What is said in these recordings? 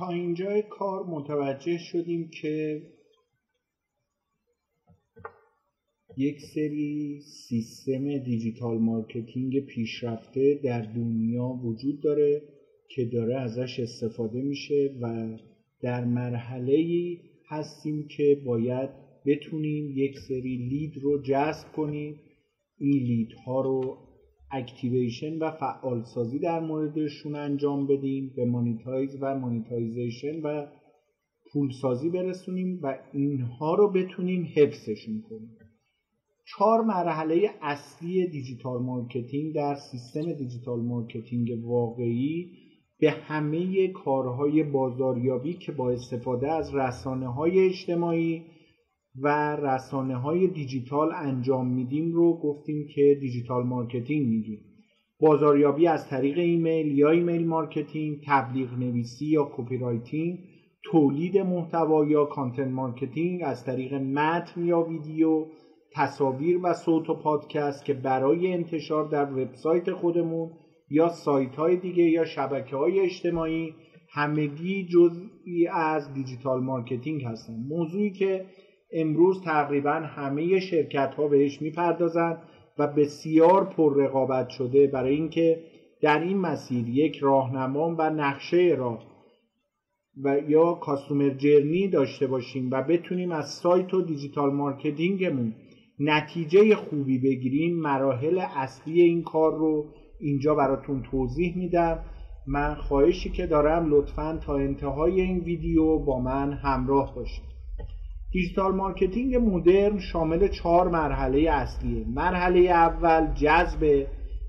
تا اینجای کار متوجه شدیم که یک سری سیستم digital marketing پیشرفته در دنیا وجود داره که داره ازش استفاده میشه و در مرحله هستیم که باید بتونیم یک سری lead رو جذب کنیم. این lead ها رو activation و فعال سازی در موردشون انجام بدیم به monetize و monetization و پول سازی برسونیم و اینها رو بتونیم حفظشون کنیم. چهار مرحله اصلی digital marketing در سیستم digital marketing واقعی به همه کارهای بازاریابی که با استفاده از رسانه های اجتماعی و رسانه های دیجیتال انجام میدیم رو گفتیم که digital marketing میگیم. بازاریابی از طریق ایمیل یا email marketing تبلیغ نویسی یا copywriting تولید محتوا یا content marketing از طریق متن یا ویدیو تصاویر و صوت و پادکست که برای انتشار در وبسایت خودمون یا سایت های دیگه یا شبکه های اجتماعی همگی جزئی از digital marketing هستن. موضوعی که امروز تقریبا همه شرکت ها بهش می‌پردازند و بسیار پر رقابت شده برای اینکه در این مسیر یک راهنما و نقشه راه و یا customer journey داشته باشیم و بتونیم از سایت و digital marketing مون نتیجه خوبی بگیریم مراحل اصلی این کار رو اینجا براتون توضیح میدم. من خواهشی که دارم لطفا تا انتهای این ویدیو با من همراه باشید. digital marketing مدرن شامل چهار مرحله اصلیه. مرحله اول جذب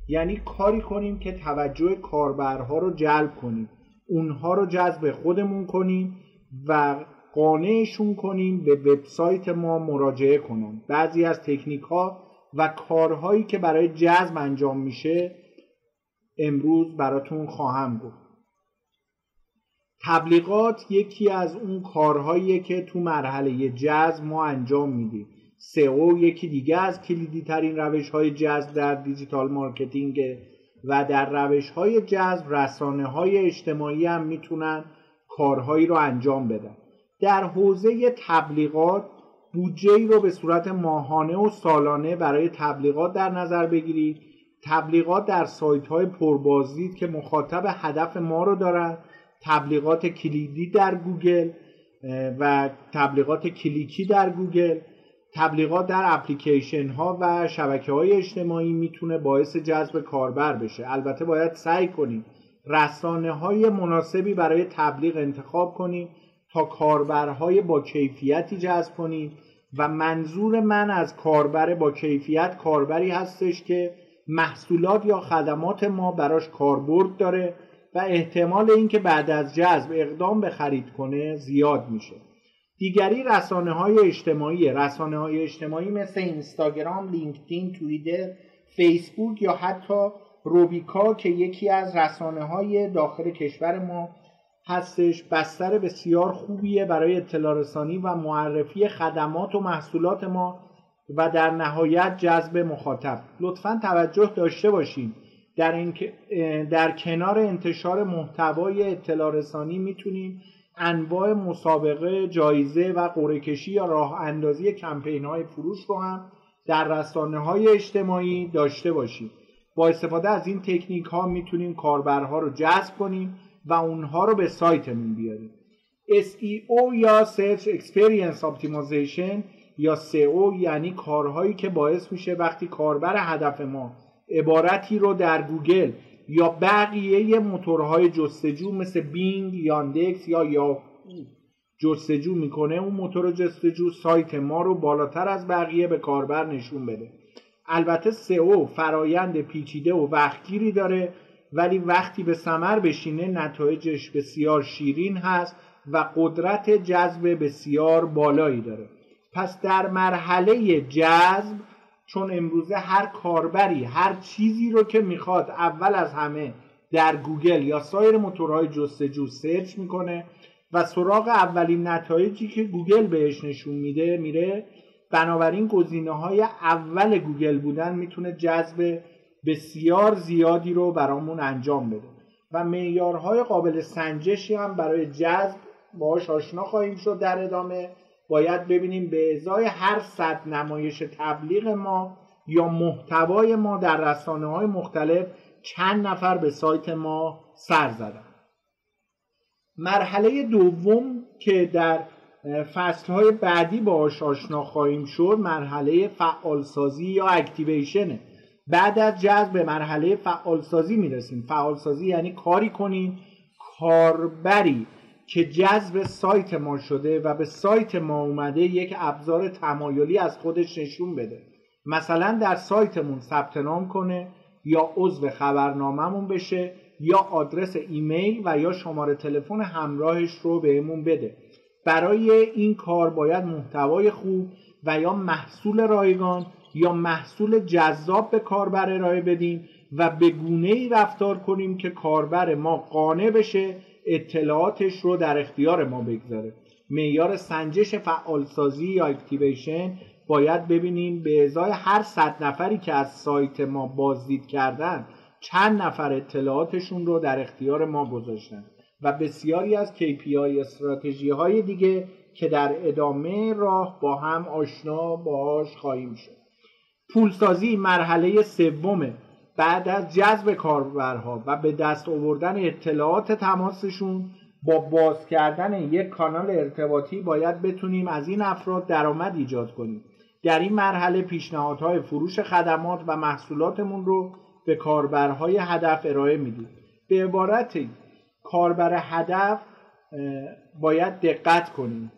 یعنی کاری کنیم که توجه کاربرها رو جلب کنیم. اونها رو جذب خودمون کنیم و قانعشون کنیم به وبسایت ما مراجعه کنن. بعضی از تکنیک ها و کارهایی که برای جذب انجام میشه امروز براتون خواهم گفت. تبلیغات یکی از اون کارهاییه که تو مرحله جذب ما انجام میدیم. سئو یکی دیگه از کلیدی ترین روش های جذب در digital marketing و در روش های جذب رسانه های اجتماعی هم می‌تونن کارهایی رو انجام بدن. در حوزه تبلیغات بودجه ای رو به صورت ماهانه و سالانه برای تبلیغات در نظر بگیرید. تبلیغات در سایت های پربازدید که مخاطب هدف ما رو دارن تبلیغات کلیدی در گوگل و تبلیغات کلیکی در گوگل. تبلیغات در اپلیکیشن ها و شبکه های اجتماعی می‌تونه باعث جذب کاربر بشه. البته باید سعی کنیم رسانه های مناسبی برای تبلیغ انتخاب کنیم تا کاربرهای با کیفیتی جذب کنیم و منظور من از کاربر با کیفیت کاربری هستش که محصولات یا خدمات ما براش کاربرد داره و احتمال اینکه بعد از جذب اقدام به خرید کنه زیاد میشه. دیگری رسانه های اجتماعی رسانه های اجتماعی مثل اینستاگرام، لینکدین، توییتر، فیسبوک یا حتی روبیکا که یکی از رسانه های داخل کشور ما هستش بستر بسیار خوبیه برای اطلاع رسانی و معرفی خدمات و محصولات ما و در نهایت جذب مخاطب. لطفا توجه داشته باشید در, این در کنار انتشار محتوای اطلاع رسانی می‌تونیم انواع مسابقه جایزه و قرعه‌کشی یا راه اندازی کمپین های فروش رو هم در رسانه های اجتماعی داشته باشیم. با استفاده از این تکنیک ها می‌تونیم کاربرها رو جذب کنیم و اونها رو به سایتمون بیاریم. SEO یا Search Experience Optimization یا SEO یعنی کارهایی که باعث میشه وقتی کاربر هدف ما عبارتی رو در گوگل یا بقیه موتورهای جستجو مثل بینگ، یاندکس یا یا جستجو می‌کنه اون موتور جستجو سایت ما رو بالاتر از بقیه به کاربر نشون بده. البته سئو فرایند پیچیده و وقتگیری داره ولی وقتی به سمر بشینه نتایجش بسیار شیرین هست و قدرت جذب بسیار بالایی داره. پس در مرحله جذب چون امروزه هر کاربری هر چیزی رو که می‌خواد اول از همه در گوگل یا سایر موتورهای جستجو search می‌کنه و سراغ اولین نتایجی که گوگل بهش نشون میده میره. بنابراین گزینه های اول گوگل بودن می‌تونه جذب بسیار زیادی رو برامون انجام بده. و معیارهای قابل سنجشی هم برای جذب باهاش آشنا خواهیم شد در ادامه. باید ببینیم به ازای هر صد نمایش تبلیغ ما یا محتوای ما در رسانه های مختلف چند نفر به سایت ما سر زدن. مرحله دوم که در فصلهای بعدی باهاش آشنا خواهیم شد مرحله فعالسازی یا اکتیویشنه. بعد از جذب به مرحله فعالسازی می‌رسیم. فعالسازی یعنی کاری کنیم کاربری. که جذب سایت ما شده و به سایت ما اومده یک ابزار تمایلی از خودش نشون بده. مثلا در سایتمون ثبت نام کنه یا عضو خبرنامهمون بشه یا آدرس ایمیل و یا شماره تلفن همراهش رو بهمون بده. برای این کار باید محتوای خوب و یا محصول رایگان یا محصول جذاب به کاربر ارائه بدیم و به گونه ای رفتار کنیم که کاربر ما قانع بشه اطلاعاتش رو در اختیار ما بگذاره. معیار سنجش فعالسازی یا اکتیویشن باید ببینیم به ازای هر صد نفری که از سایت ما بازدید کردن چند نفر اطلاعاتشون رو در اختیار ما گذاشتن و بسیاری از KPI استراتژی های دیگه که در ادامه راه با هم آشنا باهاش خواهیم شد. پولسازی مرحله سومه. بعد از جذب کاربرها و به دست آوردن اطلاعات تماسشون با باز کردن یک کانال ارتباطی باید بتونیم از این افراد درآمد ایجاد کنیم. در این مرحله پیشنهادهای فروش خدمات و محصولاتمون رو به کاربرهای هدف ارائه میدیم. به عبارتی کاربر هدف باید دقت کنیم.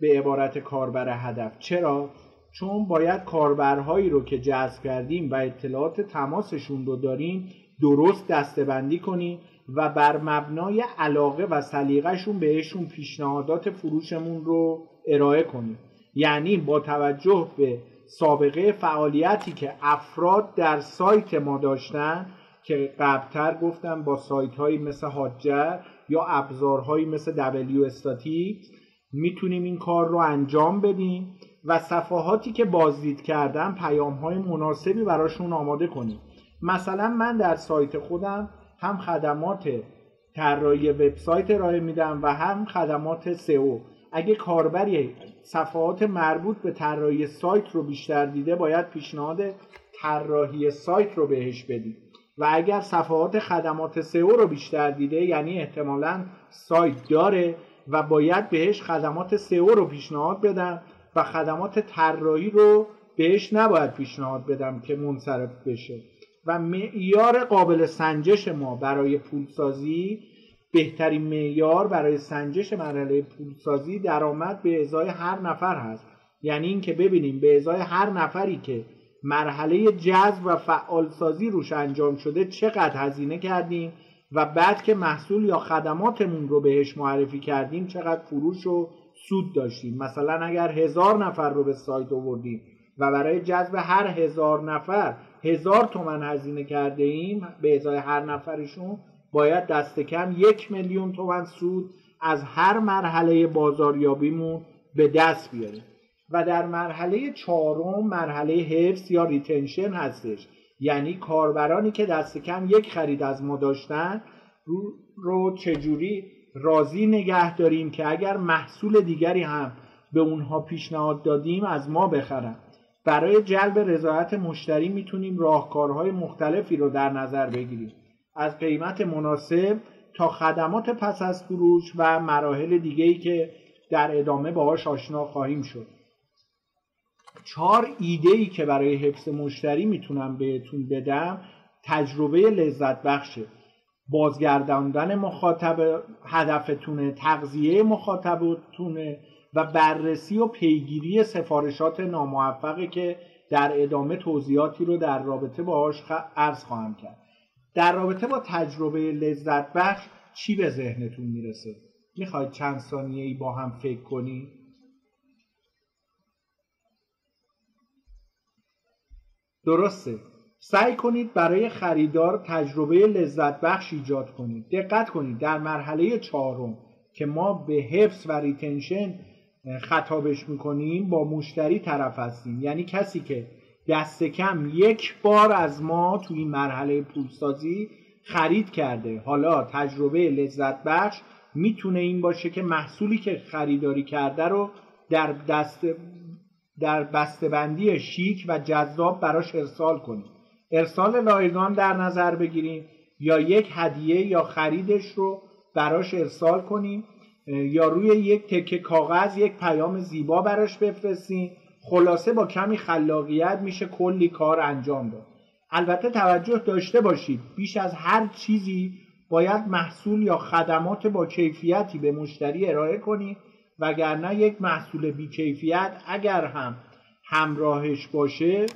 به عبارت کاربر هدف. چرا؟ چون باید کاربرهایی رو که جذب کردیم و اطلاعات تماسشون رو داریم درست دستبندی کنیم و بر مبنای علاقه و سلیقهشون بهشون پیشنهادات فروشمون رو ارائه کنیم. یعنی با توجه به سابقه فعالیتی که افراد در سایت ما داشتن که قبلتر گفتم با سایت هایی مثل هاجر یا ابزارهایی مثل دبلیو استاتیک می‌تونیم این کار رو انجام بدیم. و صفحاتی که بازدید کردن پیام های مناسبی براشون آماده کنیم. مثلا من در سایت خودم هم خدمات طراحی وبسایت ارائه میدم و هم خدمات سئو. اگه کاربری صفحات مربوط به طراحی سایت رو بیشتر دیده باید پیشنهاد طراحی سایت رو بهش بدیم و اگر صفحات خدمات سئو رو بیشتر دیده یعنی احتمالا سایت داره و باید بهش خدمات سئو رو پیشنهاد بدم و خدمات طراحی رو بهش نباید پیشنهاد بدم که منصرف بشه. و معیار قابل سنجش ما برای پولسازی بهترین معیار برای سنجش مرحله پولسازی درآمد به ازای هر نفر هست. یعنی اینکه ببینیم به ازای هر نفری که مرحله جذب و فعالسازی روش انجام شده چقدر هزینه کردیم و بعد که محصول یا خدماتمون رو بهش معرفی کردیم چقدر فروش و سود داشتیم. مثلا اگر هزار نفر رو به سایت آوردیم و برای جذب هر هزار نفر هزار تومن هزینه کرده ایم به ازای هر نفرشون باید دست کم یک میلیون تومن سود از هر مرحله بازاریابیمون به دست بیاریم. و در مرحله چهارم مرحله حفظ یا retention هستش. یعنی کاربرانی که دست کم یک خرید از ما داشتن رو, چجوری راضی نگه داریم که اگر محصول دیگری هم به اونها پیشنهاد دادیم از ما بخرن. برای جلب رضایت مشتری می‌تونیم راهکارهای مختلفی رو در نظر بگیریم. از قیمت مناسب تا خدمات پس از فروش و مراحل دیگه‌ای که در ادامه باهاش آشنا خواهیم شد. چهار ایده ای که برای حفظ مشتری می‌تونم بهتون بدم تجربه لذت بخشه. بازگرداندن مخاطب هدفتونه تغذیه مخاطبتونه و بررسی و پیگیری سفارشات ناموفقه که در ادامه توضیحاتی رو در رابطه باهاش عرض خواهم کرد. در رابطه با تجربه لذت بخش چی به ذهنتون می‌رسه؟ می‌خواید چند ثانیه ای با هم فکر کنید درسته. سعی کنید برای خریدار تجربه لذت بخش ایجاد کنید. دقت کنید در مرحله چهارم که ما به حفظ و ریتنشن خطابش می‌کنیم با مشتری طرف هستیم. یعنی کسی که دست کم یک بار از ما توی این مرحله پولسازی خرید کرده حالا تجربه لذت بخش می‌تونه این باشه که محصولی که خریداری کرده رو در دست در بسته‌بندی شیک و جذاب براش ارسال کنیم ارسال رایگان در نظر بگیریم یا یک هدیه یا خریدش رو براش ارسال کنیم یا روی یک تکه کاغذ یک پیام زیبا براش بفرستیم. خلاصه با کمی خلاقیت میشه کلی کار انجام داد. البته توجه داشته باشید بیش از هر چیزی باید محصول یا خدمات با کیفیتی به مشتری ارائه کنید وگرنه یک محصول بیکیفیت اگر هم همراهش باشه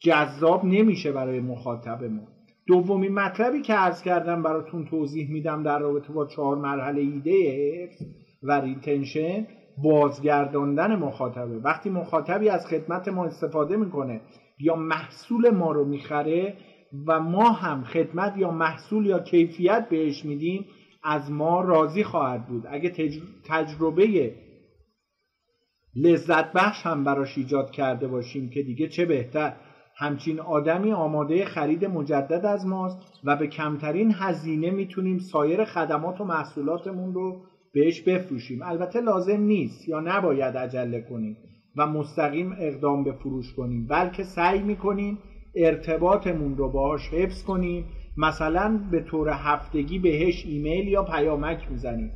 جذاب نمیشه برای مخاطب ما دومین مطلبی که عرض کردم براتون توضیح میدم در رابطه با چهار مرحله ایده و ریتنشن بازگرداندن مخاطبه. وقتی مخاطبی از خدمت ما استفاده می‌کنه یا محصول ما رو می‌خره و ما هم خدمت یا محصول یا کیفیت بهش میدیم از ما راضی خواهد بود. اگه تجربه لذت بخش هم براش ایجاد کرده باشیم که دیگه چه بهتر. همچین آدمی آماده خرید مجدد از ماست و به کمترین هزینه می‌تونیم سایر خدمات و محصولاتمون رو بهش بفروشیم. البته لازم نیست یا نباید عجله کنیم و مستقیم اقدام به فروش کنیم بلکه سعی می‌کنیم ارتباطمون رو باهاش حفظ کنیم. مثلا به طور هفتگی بهش ایمیل یا پیامک می‌زنیم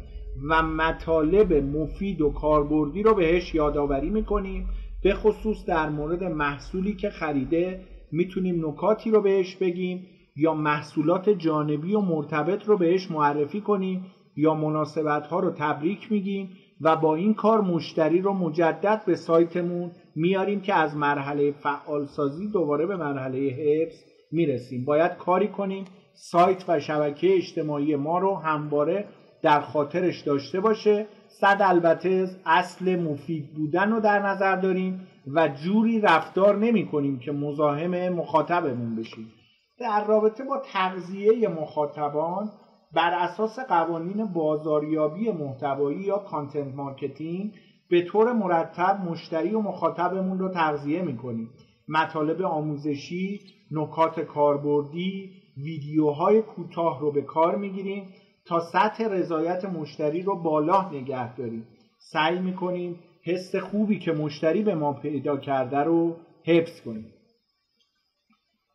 و مطالب مفید و کاربردی رو بهش یادآوری می‌کنیم به خصوص در مورد محصولی که خریده می‌تونیم نکاتی رو بهش بگیم یا محصولات جانبی و مرتبط رو بهش معرفی کنیم یا مناسبت ها رو تبریک میگیم و با این کار مشتری رو مجدد به سایتمون میاریم که از مرحله فعالسازی دوباره به مرحله حفظ می‌رسیم. باید کاری کنیم سایت و شبکه اجتماعی ما رو همواره در خاطرش داشته باشه. صد البته اصل مفید بودن رو در نظر داریم و جوری رفتار نمی کنیم که مزاحم مخاطبمون بشیم. در رابطه با تغذیه مخاطبان بر اساس قوانین بازاریابی محتوایی یا content marketing به طور مرتب مشتری و مخاطبمون رو تغذیه می‌کنیم مطالب آموزشی، نکات کاربردی، ویدیوهای کوتاه رو به کار می‌گیریم تا سطح رضایت مشتری رو بالا نگه داریم. سعی می‌کنیم حس خوبی که مشتری به ما پیدا کرده رو حفظ کنیم.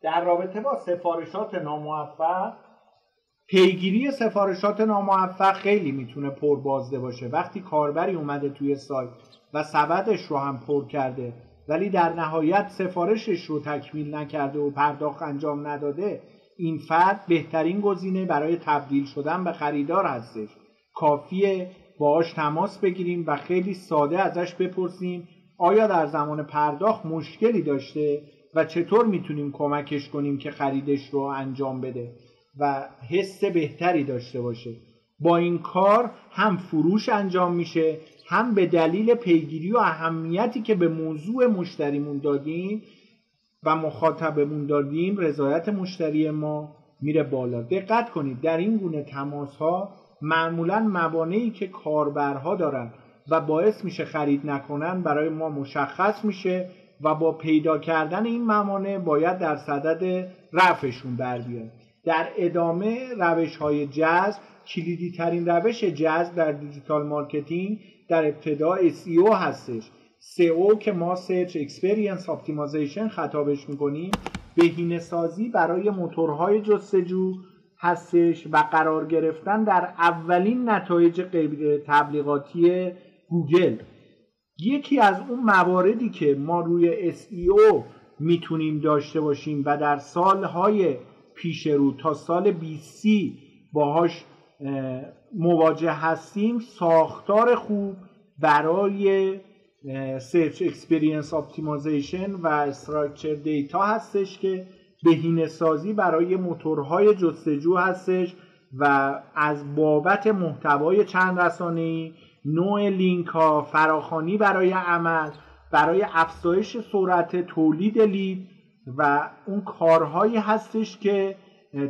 در رابطه با سفارشات ناموفق پیگیری سفارشات ناموفق خیلی می‌تونه پربازده باشه. وقتی کاربری اومده توی سایت و سبدش رو هم پر کرده ولی در نهایت سفارشش رو تکمیل نکرده و پرداخت انجام نداده این فرد بهترین گزینه برای تبدیل شدن به خریدار هستش. کافیه باهاش تماس بگیریم و خیلی ساده ازش بپرسیم آیا در زمان پرداخت مشکلی داشته و چطور می‌تونیم کمکش کنیم که خریدش رو انجام بده و حس بهتری داشته باشه؟ با این کار هم فروش انجام میشه هم به دلیل پیگیری و اهمیتی که به موضوع مشتریمون دادیم و مخاطبمون دادیم رضایت مشتری ما میره بالا. دقت کنید در این گونه تماس ها معمولا موانعی که کاربرها دارن و باعث میشه خرید نکنن برای ما مشخص میشه و با پیدا کردن این موانع باید در صدد رفعشون بر بیاد. در ادامه روش های جذب کلیدی ترین روش جذب در digital marketing در ابتدا SEO هستش. SEO که ما Search Experience Optimization خطابش می‌کنیم بهینه سازی برای موتورهای جستجو هستش و قرار گرفتن در اولین نتایج تبلیغاتی گوگل. یکی از اون مواردی که ما روی SEO می‌تونیم داشته باشیم و در سالهای پیش رو تا سال 20 باهاش مواجه هستیم ساختار خوب برای search experience optimization و structure data هستش که بهینه سازی برای موتورهای جستجو هستش و از بابت محتوای چند رسانه‌ای نوع لینک ها فراخوانی برای عمل برای افزایش سرعت تولید lead و اون کارهایی هستش که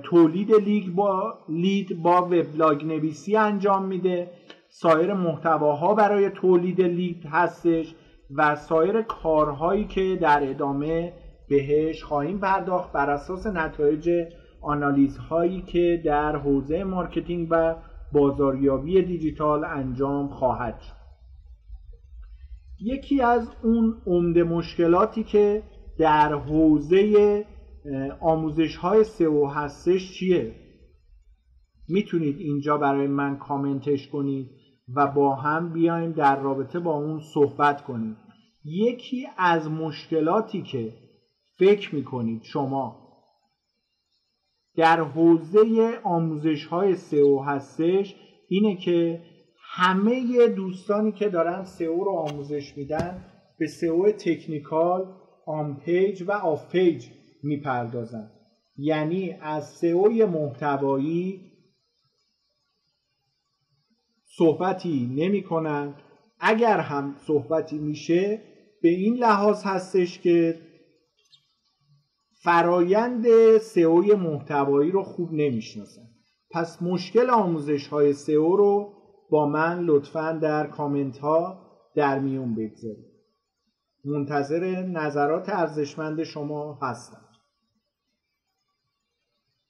تولید lead با lead با وبلاگ نویسی انجام میده. سایر محتواها برای تولید lead هستش و سایر کارهایی که در ادامه بهش خواهیم پرداخت بر اساس نتایج آنالیز هایی که در حوزه marketing و بازاریابی دیجیتال انجام خواهد شد. یکی از اون عمده مشکلاتی که در حوزه آموزش های سئو هستش چیه؟ می‌تونید اینجا برای من کامنتش کنید. و با هم بیایم در رابطه با اون صحبت کنید یکی از مشکلاتی که فکر می‌کنید شما در حوزه آموزش های سئو هستش اینه که همه دوستانی که دارن سئو رو آموزش میدن به سئو technical on-page و off-page می‌پردازن. یعنی از سئو محتوایی صحبتی نمی کنن. اگر هم صحبتی میشه به این لحاظ هستش که فرایند سئو محتوایی رو خوب نمی‌شناسن. پس مشکل آموزش های سئو رو با من لطفا در کامنت ها در میون بگذارید. منتظر نظرات ارزشمند شما هستم.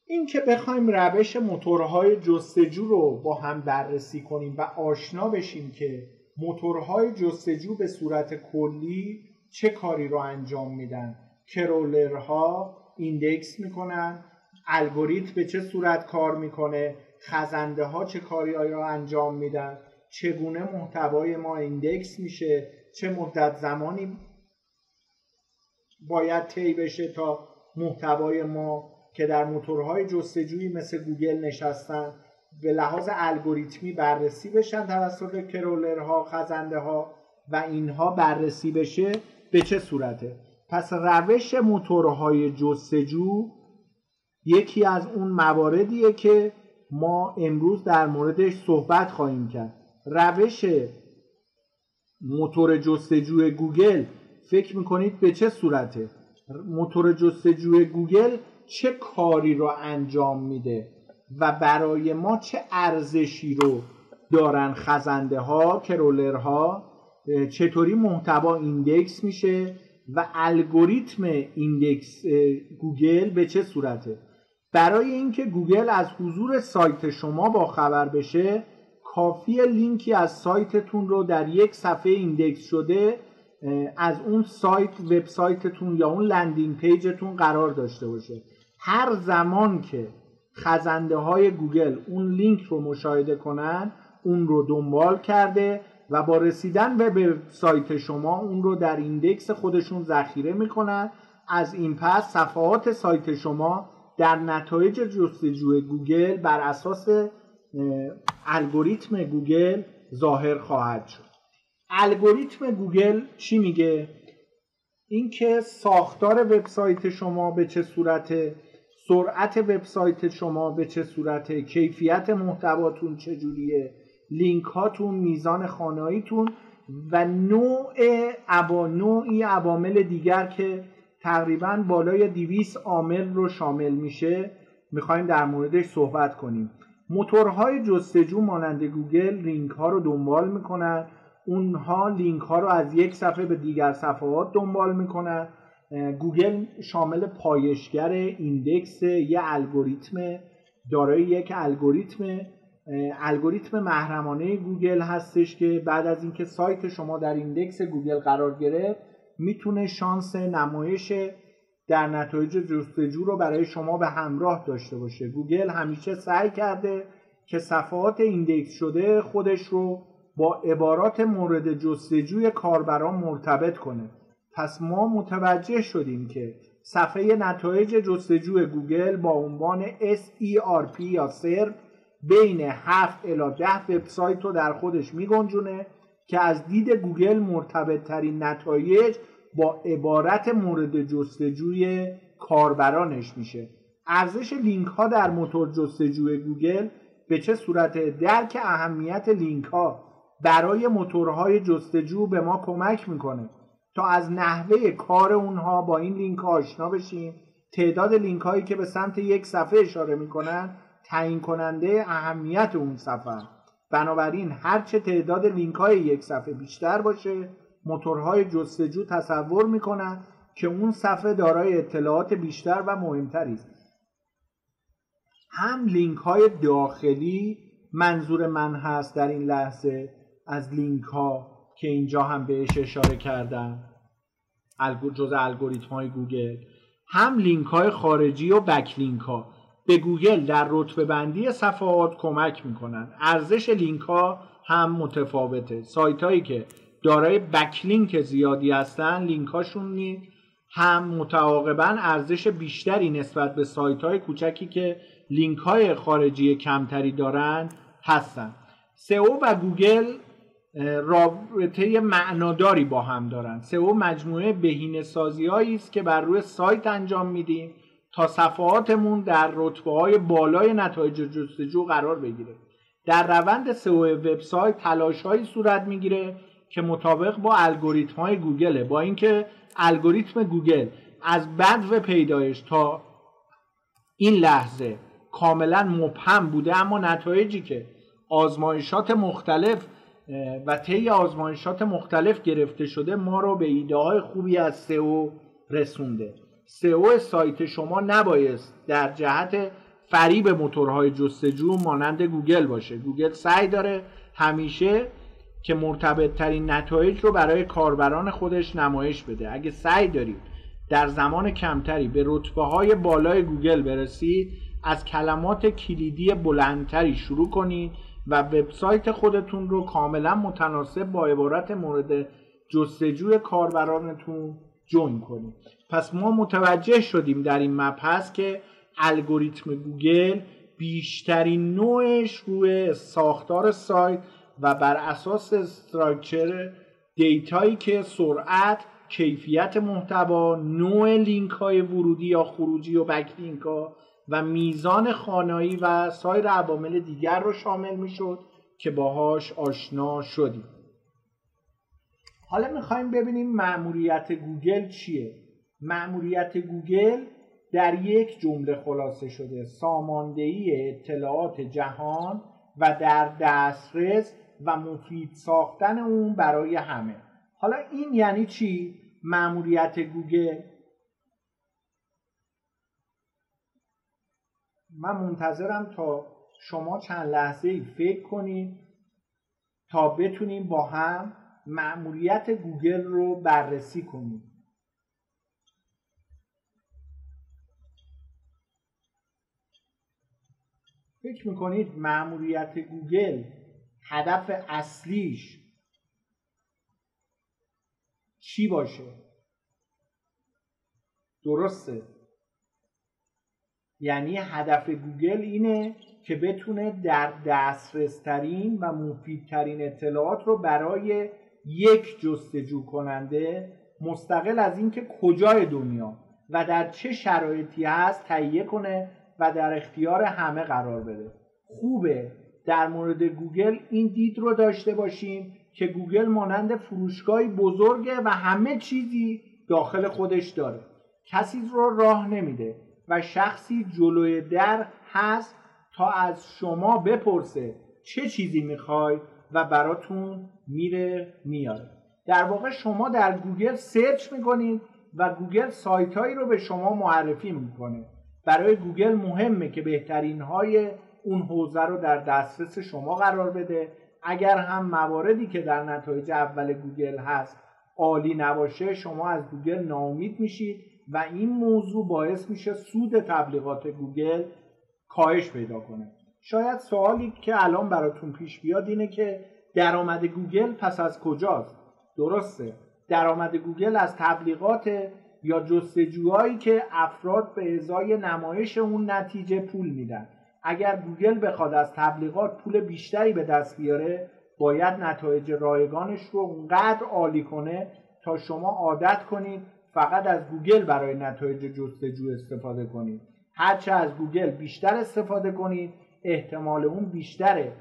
این که بخوایم روش موتورهای جستجو رو با هم بررسی کنیم و آشنا بشیم که موتورهای جستجو به صورت کلی چه کاری رو انجام میدن. crawler ها index می‌کنن الگوریتم به چه صورت کار می‌کنه خزنده ها چه کاری رو انجام میدن چگونه محتوای ما index میشه چه مدت زمانی باید طی بشه تا محتوای ما که در موتورهای جستجویی مثل گوگل نشستن به لحاظ الگوریتمی بررسی بشن توسط crawler ها خزنده ها و اینها بررسی بشه به چه صورته؟ پس روش موتورهای جستجو یکی از اون مواردیه که ما امروز در موردش صحبت خواهیم کرد. روش موتور جستجوی گوگل فکر می‌کنید به چه صورته؟ موتور جستجوی گوگل چه کاری رو انجام میده و برای ما چه ارزشی رو دارن خزنده ها crawler ها چطوری محتوا index میشه و الگوریتم index گوگل به چه صورته؟ برای اینکه گوگل از حضور سایت شما با خبر بشه کافی لینکی از سایتتون رو در یک صفحه index شده از اون سایت وبسایتتون یا اون landing page تون قرار داشته باشه. هر زمان که خزنده های گوگل اون لینک رو مشاهده کنن اون رو دنبال کرده و با رسیدن به سایت شما اون رو در index خودشون ذخیره می‌کنن. از این پس صفحات سایت شما در نتایج جستجوی گوگل بر اساس الگوریتم گوگل ظاهر خواهد شد. الگوریتم گوگل چی میگه؟ اینکه ساختار وبسایت شما به چه صورته؟ سرعت وبسایت شما به چه صورته کیفیت محتواتون چجوریه لینک هاتون میزان خواناییتون و نوع عبا نوعی عوامل دیگر که تقریبا بالای 200 عامل رو شامل میشه. می‌خوایم در موردش صحبت کنیم. موتورهای جستجو مانند گوگل لینک ها رو دنبال می‌کنن. اونها لینک ها رو از یک صفحه به دیگر صفحات دنبال می‌کنن. گوگل شامل پایشگر index یه الگوریتم دارای یک الگوریتم الگوریتم محرمانه گوگل هستش که بعد از اینکه سایت شما در index گوگل قرار گرفت می‌تونه شانس نمایش در نتایج جستجو رو برای شما به همراه داشته باشه. گوگل همیشه سعی کرده که صفحات index شده خودش رو با عبارات مورد جستجوی کاربران مرتبط کنه. پس ما متوجه شدیم که صفحه نتایج جستجوی گوگل با عنوان SERP یا SERP بین 7 الی 10 وبسایت رو در خودش میگنجونه که از دید گوگل مرتبط ترین نتایج با عبارت مورد جستجوی کاربرانش میشه. ارزش لینک ها در موتور جستجوی گوگل به چه صورت؟ درک اهمیت لینک ها برای موتورهای جستجو به ما کمک می‌کنه. تا از نحوه کار اونها با این لینک ها آشنا بشیم. تعداد لینک هایی که به سمت یک صفحه اشاره می‌کنن تعیین کننده اهمیت اون صفحه. بنابراین هرچه تعداد لینک های یک صفحه بیشتر باشه موتورهای جستجو تصور می‌کنن که اون صفحه دارای اطلاعات بیشتر و مهمتری است. هم لینک های داخلی منظور من هست در این لحظه از لینک ها. که اینجا هم بهش اشاره کردم. جز الگوریتم های گوگل. هم لینک های خارجی و backlink ها به گوگل در رتبه بندی صفحات کمک می‌کنن. ارزش لینک ها هم متفاوته. سایت هایی که دارای backlink زیادی هستن لینک هاشون هم متعاقبا ارزش بیشتری نسبت به سایت های کوچکی که لینک های خارجی کمتری دارند هستن. سئو و گوگل رابطه معناداری با هم دارن. سئو مجموعه بهینه سازی است که بر روی سایت انجام میدیم تا صفحاتمون در رتبه های بالای نتایج جستجو قرار بگیره. در روند سئو وبسایت تلاش هایی صورت می‌گیره که مطابق با الگوریتم های گوگله با اینکه الگوریتم گوگل از بدو پیدایش تا این لحظه کاملا مبهم بوده اما نتایجی که آزمایشات مختلف و طی آزمایشات مختلف گرفته شده ما رو به ایده های خوبی از سئو رسونده. سئو سایت شما نبایست در جهت فریب موتورهای جستجو مانند گوگل باشه. گوگل سعی داره همیشه که مرتبط ترین نتایج رو برای کاربران خودش نمایش بده. اگه سعی دارید در زمان کمتری به رتبه های بالای گوگل برسید از کلمات کلیدی بلندتری شروع کنید. و وبسایت خودتون رو کاملا متناسب با عبارت مورد جستجوی کاربرانتون تدوین کنید. پس ما متوجه شدیم در این مبحث که الگوریتم گوگل بیشترین نوعش روی ساختار سایت و بر اساس structure data یی که سرعت کیفیت محتوا نوع لینک های ورودی یا خروجی و backlink ها و میزان خوانایی و سایر عوامل دیگر رو شامل می‌شد که باهاش آشنا شدیم. حالا می‌خوایم ببینیم مأموریت گوگل چیه. مأموریت گوگل در یک جمله خلاصه شده. ساماندهی اطلاعات جهان و در دسترس و مفید ساختن اون برای همه. حالا این یعنی چی؟ مأموریت گوگل من منتظرم تا شما چند لحظه ای فکر کنید تا بتونیم با هم مأموریت گوگل رو بررسی کنیم فکر می‌کنید مأموریت گوگل هدف اصلیش چی باشه؟ درسته. یعنی هدف گوگل اینه که بتونه در دسترسترین و مفیدترین اطلاعات رو برای یک جستجو کننده مستقل از اینکه کجای دنیا و در چه شرایطی هست تهیه کنه و در اختیار همه قرار بده. خوبه در مورد گوگل این دید رو داشته باشیم که گوگل مانند فروشگاهی بزرگه و همه چیزی داخل خودش داره. کسی رو راه نمیده. و شخصی جلوی در هست تا از شما بپرسه چه چیزی می‌خوای و براتون میره میاره. در واقع شما در گوگل search می‌کنید و گوگل سایت هایی رو به شما معرفی می‌کنه. برای گوگل مهمه که بهترین های اون حوزه رو در دسترس شما قرار بده. اگر هم مواردی که در نتایج اول گوگل هست عالی نباشه شما از گوگل ناامید میشید. و این موضوع باعث میشه سود تبلیغات گوگل کاهش پیدا کنه. شاید سوالی که الان براتون پیش بیاد اینه که درآمد گوگل پس از کجاست؟ درسته. درآمد گوگل از تبلیغات یا جستجوهایی که افراد به ازای نمایش اون نتیجه پول میدن. اگر گوگل بخواد از تبلیغات پول بیشتری به دست بیاره باید نتایج رایگانش رو اونقدر عالی کنه تا شما عادت کنید فقط از گوگل برای نتایج جستجو استفاده کنید. هرچه از گوگل بیشتر استفاده کنید احتمال اون بیشتره.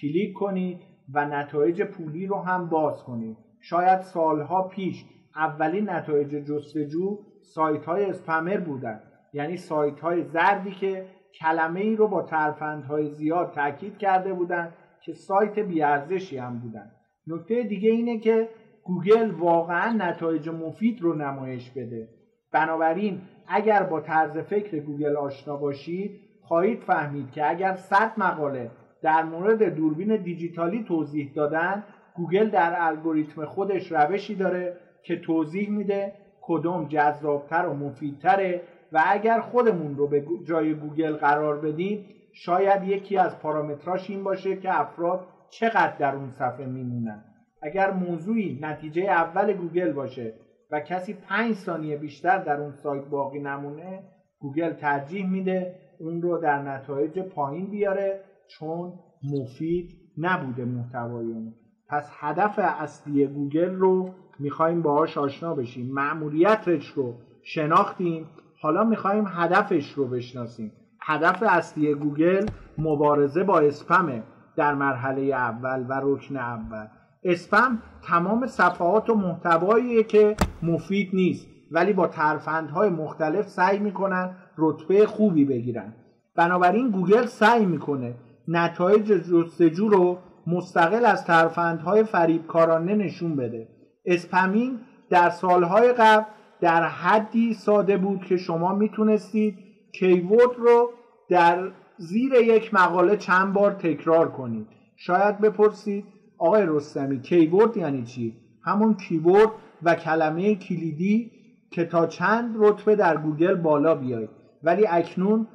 کلیک کنید و نتایج پولی رو هم باز کنید. شاید سالها پیش اولین نتایج جستجو سایت های spammer بودن. یعنی سایت های زردی که کلمه ای رو با ترفندهای زیاد تاکید کرده بودن که سایت بیارزشی هم بودن. نکته دیگه اینه که گوگل واقعا نتایج مفید رو نمایش بده. بنابراین اگر با طرز فکر گوگل آشنا باشید خواهید فهمید که اگر 100 مقاله در مورد دوربین دیجیتالی توضیح دادن گوگل در الگوریتم خودش روشی داره که توضیح میده کدوم جذابتر و مفیدتره و اگر خودمون رو به جای گوگل قرار بدیم شاید یکی از پارامتراش این باشه که افراد چقدر در اون صفحه میمونن. اگر موضوعی نتیجه اول گوگل باشه و کسی پنج ثانیه بیشتر در اون سایت باقی نمونه گوگل ترجیح میده اون رو در نتایج پایین بیاره چون مفید نبوده محتوای اون. پس هدف اصلی گوگل رو می‌خوایم باهاش آشنا بشیم. مأموریتش رو شناختیم. حالا می‌خوایم هدفش رو بشناسیم. هدف اصلی گوگل مبارزه با اسپمه در مرحله اول و رکن اول. اسپم تمام صفحات و محتواییه که مفید نیست ولی با ترفندهای مختلف سعی می‌کنن رتبه خوبی بگیرن. بنابراین گوگل سعی می‌کنه نتایج جستجو رو مستقل از ترفندهای فریبکارانه نشون بده. spamming در سالهای قبل در حدی ساده بود که شما می‌تونستید keyword رو در زیر یک مقاله چند بار تکرار کنید. شاید بپرسید آقای رستمی keyword یعنی چی؟ همون keyword و کلمه کلیدی که تا چند رتبه در گوگل بالا بیاید ولی اکنون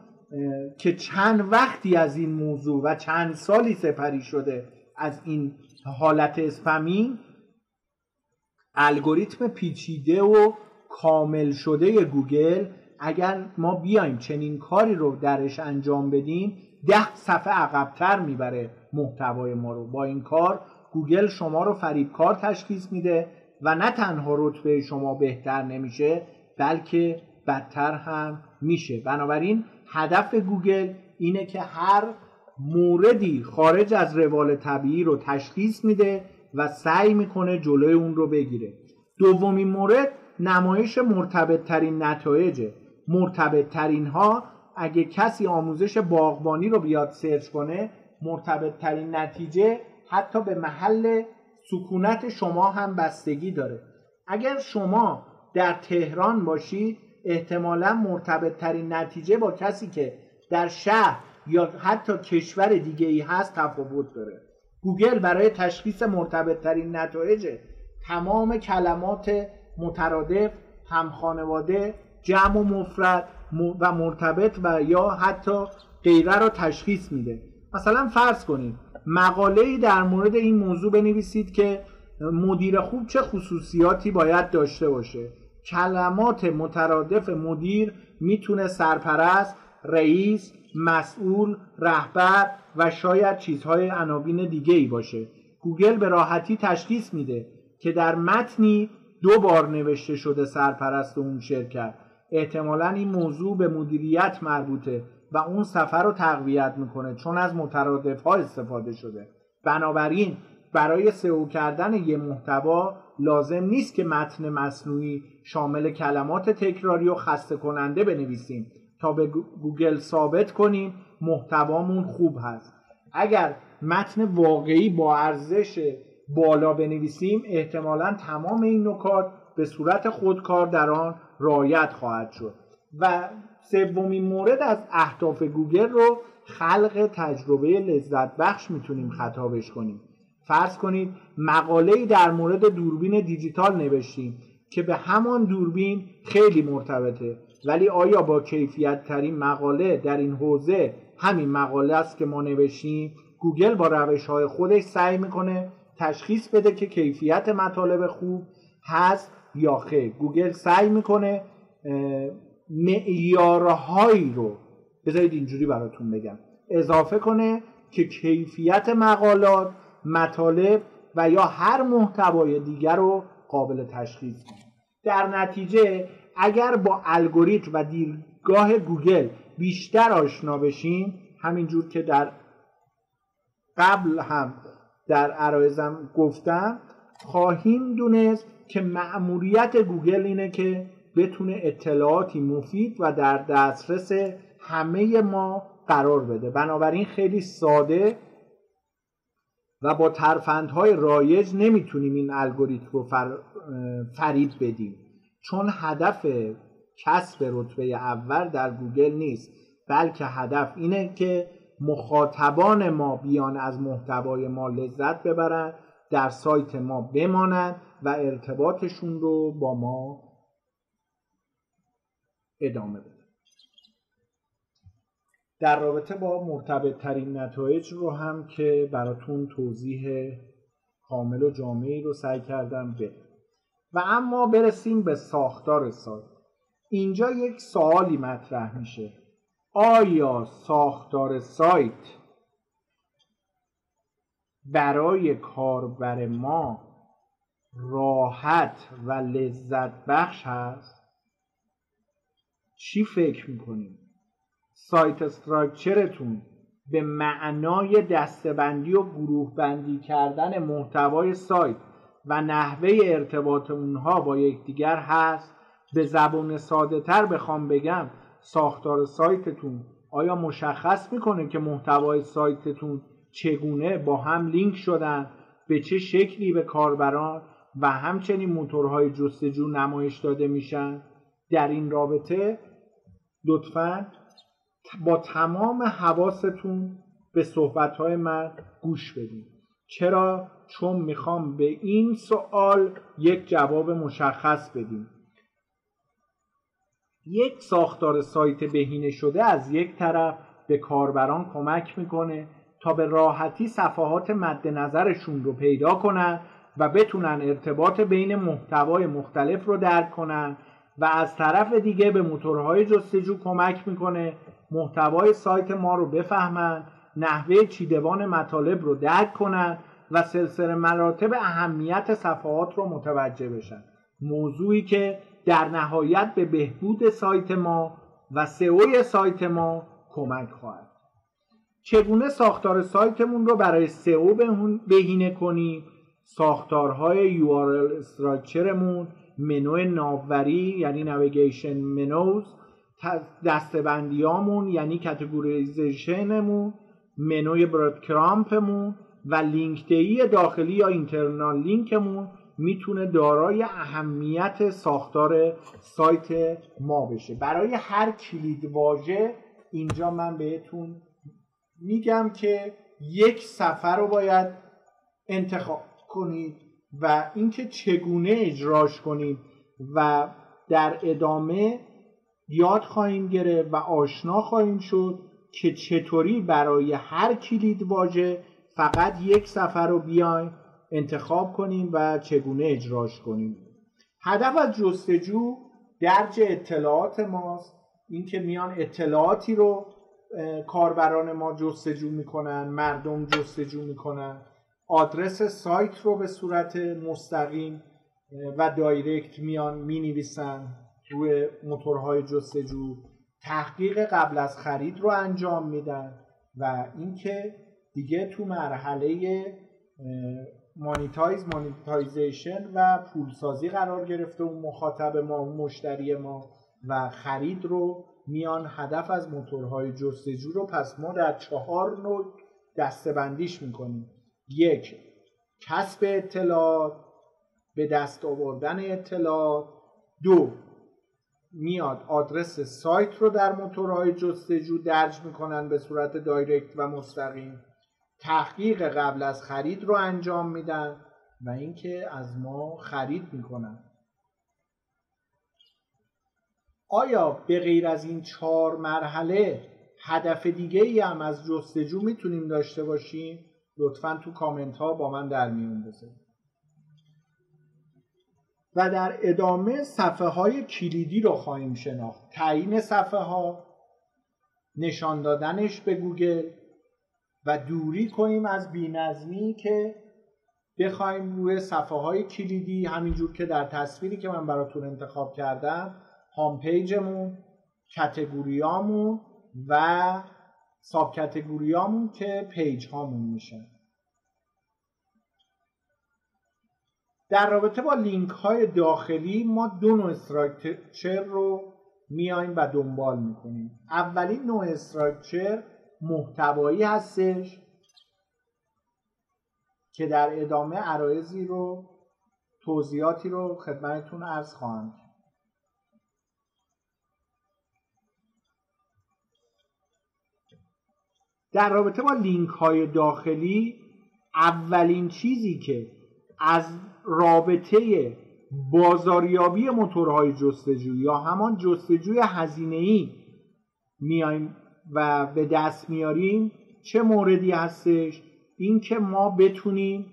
که چند وقتی از این موضوع و چند سالی سپری شده از این حالت spamming الگوریتم پیچیده و کامل شده گوگل اگر ما بیایم چنین کاری رو درش انجام بدیم ده صفحه عقبتر می‌بره محتوای ما رو. با این کار گوگل شما رو فریبکار تشخیص میده و نه تنها رتبه شما بهتر نمیشه بلکه بدتر هم میشه. بنابراین هدف گوگل اینه که هر موردی خارج از روال طبیعی رو تشخیص میده و سعی می‌کنه جلوی اون رو بگیره. دومین مورد نمایش مرتبط ترین نتایجه. مرتبط ترین ها اگه کسی آموزش باغبانی رو بیاد سرچ کنه مرتبط ترین نتیجه حتی به محل سکونت شما هم بستگی داره. اگر شما در تهران باشید احتمالا مرتبط ترین نتیجه با کسی که در شهر یا حتی کشور دیگه ای هست تفاوت داره. گوگل برای تشخیص مرتبط ترین نتایج تمام کلمات مترادف هم خانواده جمع و مفرد و مرتبط و یا حتی غیره را تشخیص میده. مثلا فرض کنید مقاله در مورد این موضوع بنویسید که مدیر خوب چه خصوصیاتی باید داشته باشه. کلمات مترادف مدیر می‌تونه سرپرست رئیس مسئول رهبر و شاید چیزهای عناوین دیگه ای باشه. گوگل به راحتی تشخیص میده که در متنی دو بار نوشته شده سرپرست اون شرکت. احتمالا این موضوع به مدیریت مربوطه. و اون سفر رو تقویت می‌کنه چون از مترادف ها استفاده شده. بنابراین برای سئو کردن یه محتوا لازم نیست که متن مصنوعی شامل کلمات تکراری و خسته کننده بنویسیم. تا به گوگل ثابت کنیم محتوامون خوب هست. اگر متن واقعی با ارزش بالا بنویسیم احتمالا تمام این نکات به صورت خودکار در آن رعایت خواهد شد. و سومین مورد از اهداف گوگل رو خلق تجربه لذت بخش می‌تونیم خطابش کنیم. فرض کنید مقاله در مورد دوربین دیجیتال نوشتیم که به همان دوربین خیلی مرتبطه ولی آیا با کیفیت ترین مقاله در این حوزه همین مقاله است که ما نوشتیم؟ گوگل با روش های خودش سعی می‌کنه تشخیص بده که کیفیت مطالب خوب هست یا خیر. گوگل سعی می‌کنه معیارهایی رو بذارید اینجوری براتون بگم. اضافه کنه که کیفیت مقالات مطالب و یا هر محتوای دیگر رو قابل تشخیص کنه در نتیجه اگر با الگوریتم و دیدگاه گوگل بیشتر آشنا بشیم همینجور که در قبل هم در عرایضم گفتم خواهیم دونست که مأموریت گوگل اینه که بتونه اطلاعاتی مفید و در دسترس همه ما قرار بده. بنابراین خیلی ساده و با ترفندهای رایج نمی‌تونیم این الگوریتم رو فر... فریب بدیم. چون هدف کسب رتبه اول در گوگل نیست بلکه هدف اینه که مخاطبان ما بیان از محتوای ما لذت ببرن در سایت ما بمانند و ارتباطشون رو با ما ادامه بدن در رابطه با مرتبط ترین نتایج رو هم که براتون توضیح کامل و جامعی رو سعی کردم بدم. و اما برسیم به ساختار سایت اینجا یک سوالی مطرح میشه. آیا ساختار سایت برای کاربر ما راحت و لذت بخش هست؟ چی فکر می‌کنیم سایت استراکچرتون به معنای دستبندی و گروه بندی کردن محتوای سایت و نحوه ارتباط اونها با یکدیگر هست؟ به زبون ساده تر بخوام بگم ساختار سایتتون آیا مشخص می‌کنه که محتوای سایتتون چگونه با هم لینک شدن؟ به چه شکلی به کاربران و همچنین موتورهای جستجو نمایش داده میشن؟ در این رابطه لطفا با تمام حواستون به صحبتهای من گوش بدید چرا؟ چون می‌خوام به این سوال یک جواب مشخص بدیم یک ساختار سایت بهینه شده از یک طرف به کاربران کمک می‌کنه تا به راحتی صفحات مد نظرشون رو پیدا کنن و بتونن ارتباط بین محتوای مختلف رو درک کنن و از طرف دیگه به موتورهای جستجو کمک می‌کنه. محتوای سایت ما رو بفهمن نحوه چیدوان مطالب رو درک کنن و سلسله مراتب اهمیت صفحات رو متوجه بشن. موضوعی که در نهایت به بهبود سایت ما و سئو سایت ما کمک خواهد. چگونه ساختار سایتمون رو برای سئو بهینه کنیم؟ ساختارهای URL structure مون منو ناوبری یعنی navigation menus دسته‌بندیامون یعنی categorization مون منوی breadcrumb مون و لینکدهی داخلی یا internal link مون می‌تونه دارای اهمیت ساختار سایت ما بشه. برای هر کلید واژه اینجا من بهتون میگم که یک سفر رو باید انتخاب کنید. و اینکه چگونه اجراش کنید و در ادامه یاد خواهیم گرفت و آشنا خواهیم شد که چطوری برای هر کلید واژه فقط یک سفر رو بیایم انتخاب کنیم و چگونه اجراش کنیم. هدف از جستجو درج اطلاعات ماست. اینکه میان اطلاعاتی رو کاربران ما جستجو می‌کنن مردم جستجو می‌کنن. آدرس سایت رو به صورت مستقیم و direct میان می‌نویسن روی موتورهای جستجو. تحقیق قبل از خرید رو انجام میدن و اینکه دیگه تو مرحله monetize monetization و پولسازی قرار گرفته اون مخاطب ما اون مشتری ما و خرید رو میان هدف از موتورهای جستجو رو. پس ما در چهار نوع دستبندیش می‌کنیم. یک کسب اطلاعات به دست آوردن اطلاعات. دو میاد آدرس سایت رو در موتورهای جستجو درج می‌کنن به صورت دایرکت و مستقیم. تحقیق قبل از خرید رو انجام میدن و اینکه از ما خرید می‌کنن. آیا به غیر از این چهار مرحله هدف دیگه ای هم از جستجو می‌تونیم داشته باشیم؟ لطفا تو کامنت ها با من در میون بذارید. و در ادامه صفحه های کلیدی رو خواهیم شناخت. تعیین صفحه ها نشان دادنش به گوگل و دوری کنیم از بینظمی که بخوایم روی صفحه های کلیدی همینجور که در تصویری که من براتون انتخاب کردم home page مون category یامون و subcategory یامون که page هامون میشن در رابطه با لینک های داخلی ما دو نوع structure رو میایم و دنبال می‌کنیم. اولین نوع structure محتوایی هستش که در ادامه عرایضی رو توضیحاتی رو خدمتتون عرض خواهم در رابطه با لینک های داخلی اولین چیزی که از رابطه بازاریابی موتورهای جستجو یا همان جستجوی هزینه ای میایم و به دست میاریم چه موردی هستش؟ اینکه ما بتونیم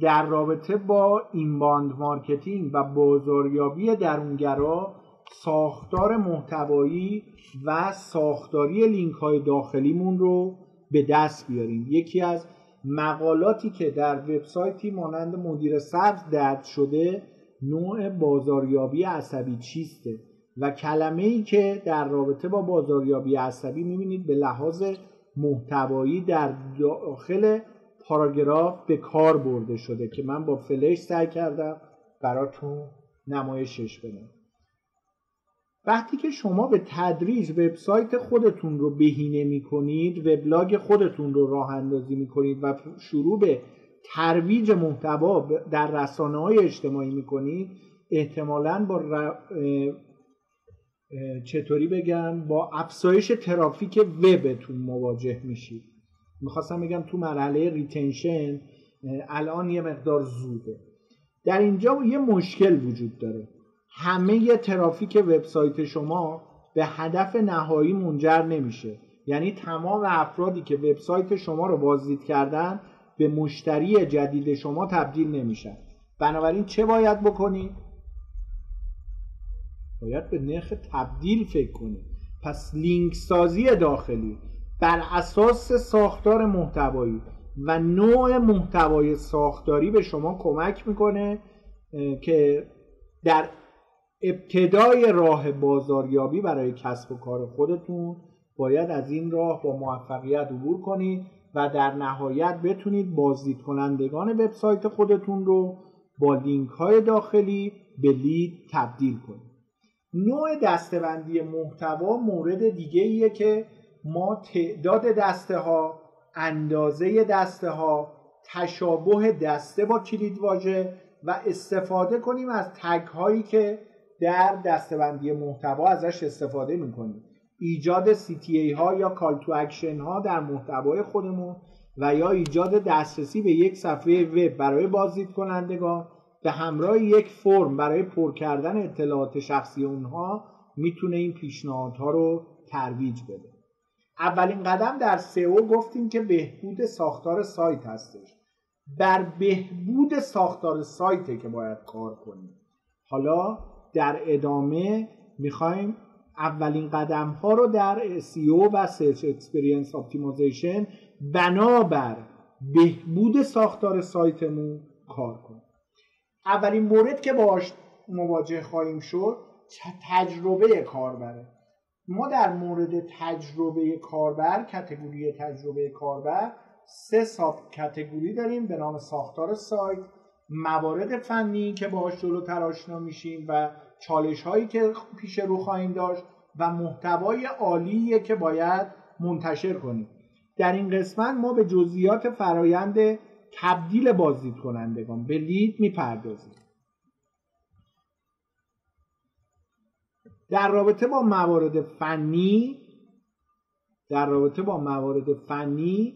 در رابطه با inbound marketing و بازاریابی درونگرا ساختار محتوایی و ساختاری لینک های داخلیمون رو به دست بیاریم. یکی از مقالاتی که در وبسایتی مانند مدیر سبز درج شده نوع بازاریابی عصبی چیسته و کلمه ای که در رابطه با بازاریابی عصبی می‌بینید به لحاظ محتوایی در داخل پاراگراف به کار برده شده که من با فلش سعی کردم براتون نمایشش بدم. وقتی که شما به تدریج وبسایت خودتون رو بهینه می‌کنید وبلاگ خودتون رو راه اندازی می‌کنید و شروع به ترویج محتوا در رسانه های اجتماعی می‌کنید احتمالا با چطوری بگم؟ با افزایش ترافیک وبتون مواجه میشید. می‌خواستم بگم تو مرحله retention الان یه مقدار زوده. در اینجا یه مشکل وجود داره. همه ترافیک وبسایت شما به هدف نهایی منجر نمیشه. یعنی تمام افرادی که وبسایت شما رو بازدید کردن به مشتری جدید شما تبدیل نمیشن. بنابراین چه باید بکنید باید به نرخ تبدیل فکر کنید پس لینک سازی داخلی بر اساس ساختار محتوایی و نوع محتوای ساختاری به شما کمک می‌کنه که در ابتدای راه بازاریابی برای کسب و کار خودتون باید از این راه با موفقیت عبور کنید و در نهایت بتونید بازدید کنندگان وبسایت خودتون رو با لینک های داخلی به lead تبدیل کنید. نوع دسته‌بندی محتوا مورد دیگه ایه که ما تعداد دسته ها اندازه دسته ها تشابه دسته با کلید واژه و استفاده کنیم از تگ هایی که در دسته‌بندی محتوا ازش استفاده می‌کنیم. ایجاد CTA ها یا call to action ها در محتوای خودمون و یا ایجاد دسترسی به یک صفحه وب برای بازدید کنندگان به همراه یک فرم برای پر کردن اطلاعات شخصی اونها می‌تونه این پیشنهادها رو ترویج بده. اولین قدم در سئو گفتیم که بهبود ساختار سایت هستش. بر بهبود ساختار سایت که باید کار کنیم. حالا در ادامه می‌خوایم اولین قدم ها رو در SEO و Search Experience Optimization بنابر بهبود ساختار سایتمون کار کنیم. اولین مورد که باش مواجه خواهیم شد تجربه کاربره. ما در مورد تجربه کاربر کتگوری تجربه کاربر سه ساب کتگوری داریم به نام ساختار سایت موارد فنی که باهاش جلوتر آشنا میشیم و چالش هایی که پیش رو خواهیم داشت و محتوای عالیه که باید منتشر کنیم. در این قسمت ما به جزئیات فرایند تبدیل بازدید کنندگان به لید می‌پردازیم. در رابطه با موارد فنی در رابطه با موارد فنی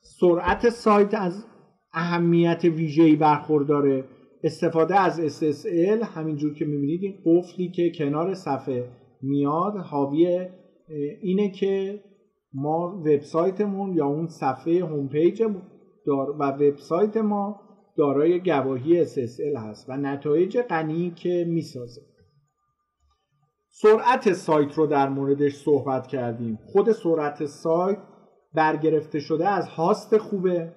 سرعت سایت از اهمیت ویژه‌ای برخورداره. استفاده از SSL همینجور که می‌بینید این قفلی که کنار صفحه میاد حاوی اینه که ما وبسایتمون یا اون صفحه home page دار و وبسایت ما دارای گواهی SSL هست و نتایج غنی که می‌سازه. سرعت سایت رو در موردش صحبت کردیم. خود سرعت سایت برگرفته شده از هاست خوبه.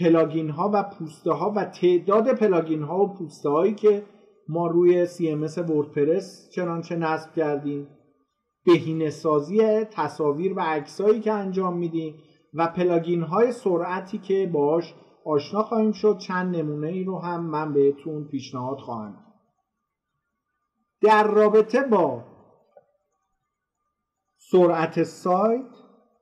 پلاگین ها و پوسته ها و تعداد پلاگین ها و پوسته هایی که ما روی CMS وردپرس چنانچه نصب کردیم بهینه سازی تصاویر و عکسایی که انجام میدیم و پلاگین های سرعتی که باش آشنا خواهیم شد چند نمونه ای رو هم من بهتون پیشنهاد خواهم در رابطه با سرعت سایت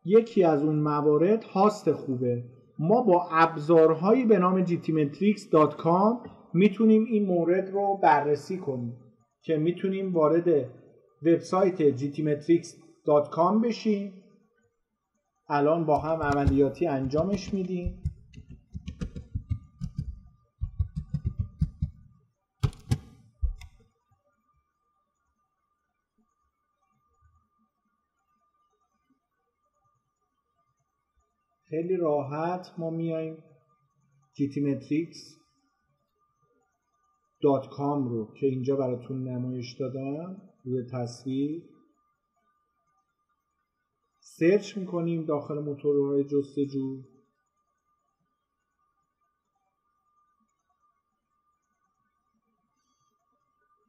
یکی از اون موارد هاست خوبه. ما با ابزارهایی به نام gtmetrix.com می‌تونیم این مورد رو بررسی کنیم که می‌تونیم وارد وبسایت gtmetrix.com بشیم. الان با هم عملیاتی انجامش میدیم. خیلی راحت ما میایم جیتیمتریکس دات کام رو که اینجا براتون نمایش دادم روی تصویر. سرچ می‌کنیم داخل موتورهای جستجو.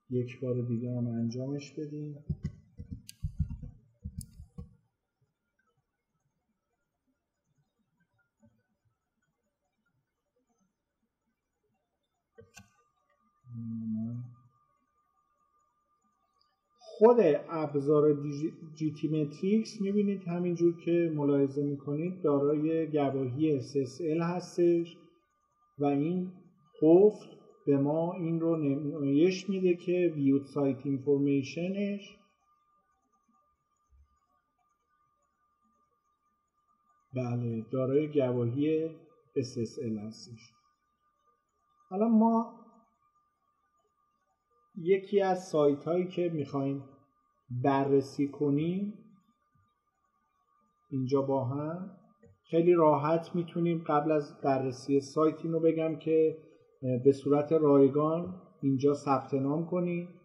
یک بار دیگه هم انجامش بدیم. خود ابزار جیتی می‌بینید همینجور که ملاحظه می‌کنید دارای گواهی SSL هستش و این قفل به ما این رو نمایش میده که ویو سایت اینفورمیشنش بله دارای گواهی SSL هستش. حالا ما یکی از سایت هایی که می‌خوایم بررسی کنیم اینجا با هم خیلی راحت می‌تونیم قبل از بررسی سایت اینو بگم که به صورت رایگان اینجا ثبت نام کنیم.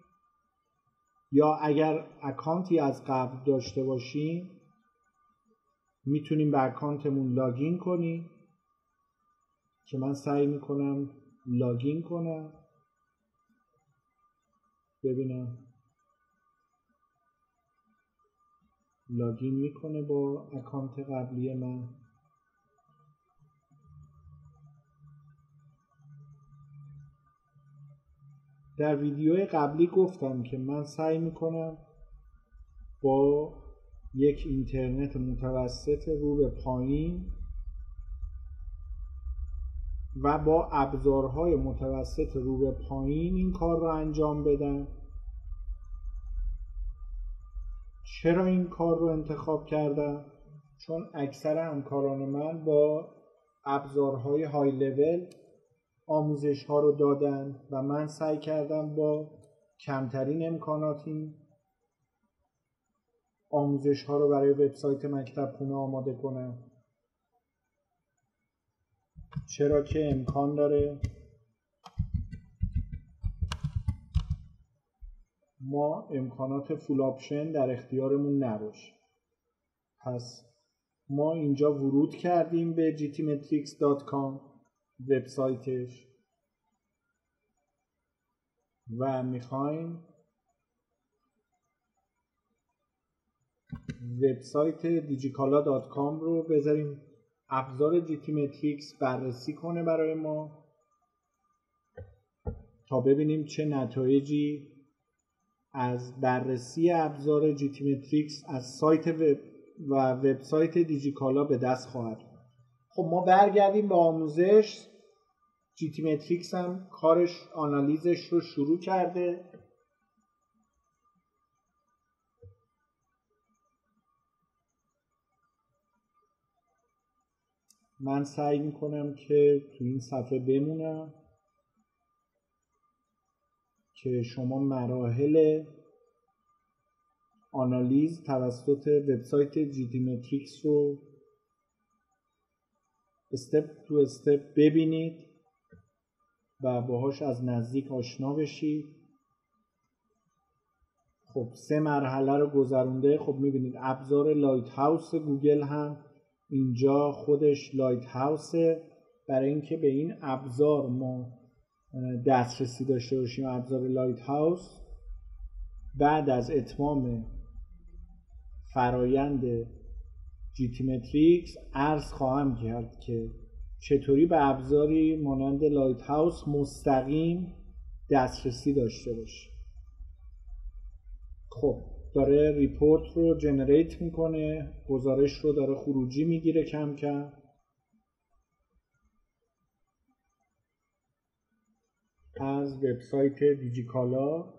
یا اگر اکانتی از قبل داشته باشیم می‌تونیم به اکانتمون لاگین کنیم. که من سعی می‌کنم لاگین کنم. ببینم. لاگین می‌کنه با اکانت قبلی من. در ویدیو قبلی گفتم که من سعی می‌کنم با یک اینترنت متوسط رو به پایین و با ابزارهای متوسط رو به پایین این کار رو انجام بدم چرا این کار رو انتخاب کردم چون اکثر همکاران من با ابزارهای های لول آموزش ها رو دادن و من سعی کردم با کمترین امکانات این آموزش ها رو برای وبسایت مکتب خونه آماده کنم. چرا که امکان داره ما امکانات فول آپشن در اختیارمون نباشه. پس ما اینجا ورود کردیم به gtmetrix.com وبسایتش و می‌خوایم وبسایت کام رو بذاریم ابزار جیتی بررسی کنه برای ما تا ببینیم چه نتایجی از بررسی ابزار جیتی از سایت وب و وبسایت دیجیکالا به دست خواهد خب ما برگردیم به آموزش. جیتی هم کارش آنالیزش رو شروع کرده. من سعی می‌کنم که تو این صفحه بمونم که شما مراحل آنالیز توسط وبسایت GTmetrix رو step to step ببینید و باهاش از نزدیک آشنا بشید. خب سه مرحله رو گذرونده. خب می‌بینید ابزار Lighthouse گوگل هم اینجا خودش Lighthouse ه برای اینکه به این ابزار ما دسترسی داشته باشیم ابزار Lighthouse بعد از اتمام فرایند GTmetrix عرض خواهم کرد که چطوری به ابزاری مانند Lighthouse مستقیم دسترسی داشته باشه خب داره report رو generate می‌کنه گزارش رو داره خروجی می‌گیره کم کم. از وبسایت دیجیکالا.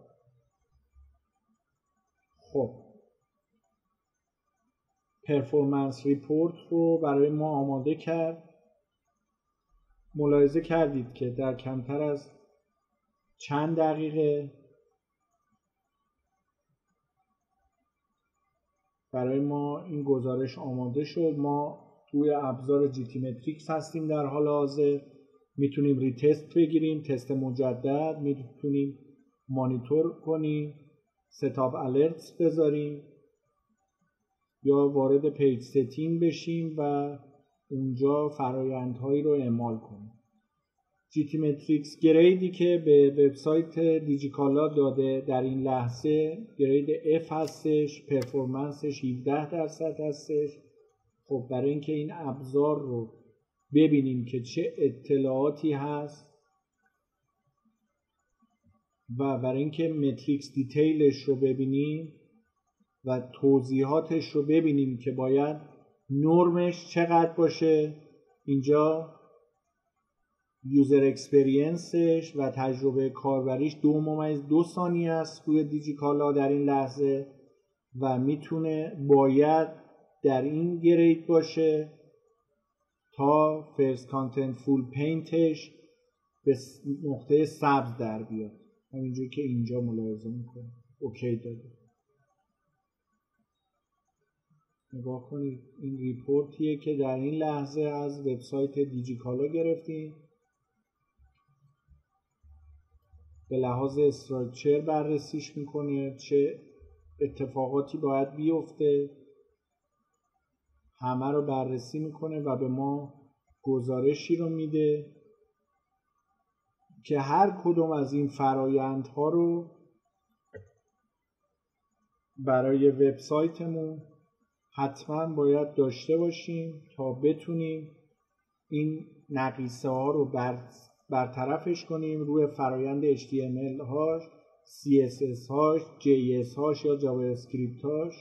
خب. performance report رو برای ما آماده کرد. ملاحظه کردید که در کمتر از چند دقیقه برای ما این گزارش آماده شد. ما توی ابزار GTmetrix هستیم در حال حاضر. می‌تونیم retest بگیریم تست مجدد. می‌تونیم مانیتور کنیم setup alerts بذاریم یا وارد page setting بشیم و اونجا فرایندهایی رو اعمال کنیم. GTmetrix grade ی که به وبسایت دیجیکالا داده در این لحظه. grade F هستش performance ش 17 درصد هستش. خب برای اینکه این ابزار رو ببینیم که چه اطلاعاتی هست و برای اینکه metrics detail ش رو ببینیم و توضیحاتش رو ببینیم که باید نرمش چقدر باشه. اینجا user experience ش و تجربه کاربریش دو ممیز دو ثانیه است روی دیجیکالا در این لحظه و می‌تونه باید در این grade باشه تا First Contentful Paint ش به نقطه سبز در بیاد. همینجور که اینجا ملاحظه می‌کنه okay داده. نگاه کنید این report یه که در این لحظه از وبسایت دیجیکالا گرفتیم. به لحاظ استراکچر بررسیش می‌کنه چه اتفاقاتی باید بیفته. همه رو بررسی می‌کنه و به ما گزارشی رو میده که هر کدوم از این فرایندها رو برای وبسایتمون حتما باید داشته باشیم تا بتونیم این نقیصه ها رو بر برطرفش کنیم روی فرایند HTML هاش CSS هاش JS هاش یا جاوا اسکریپت هاش.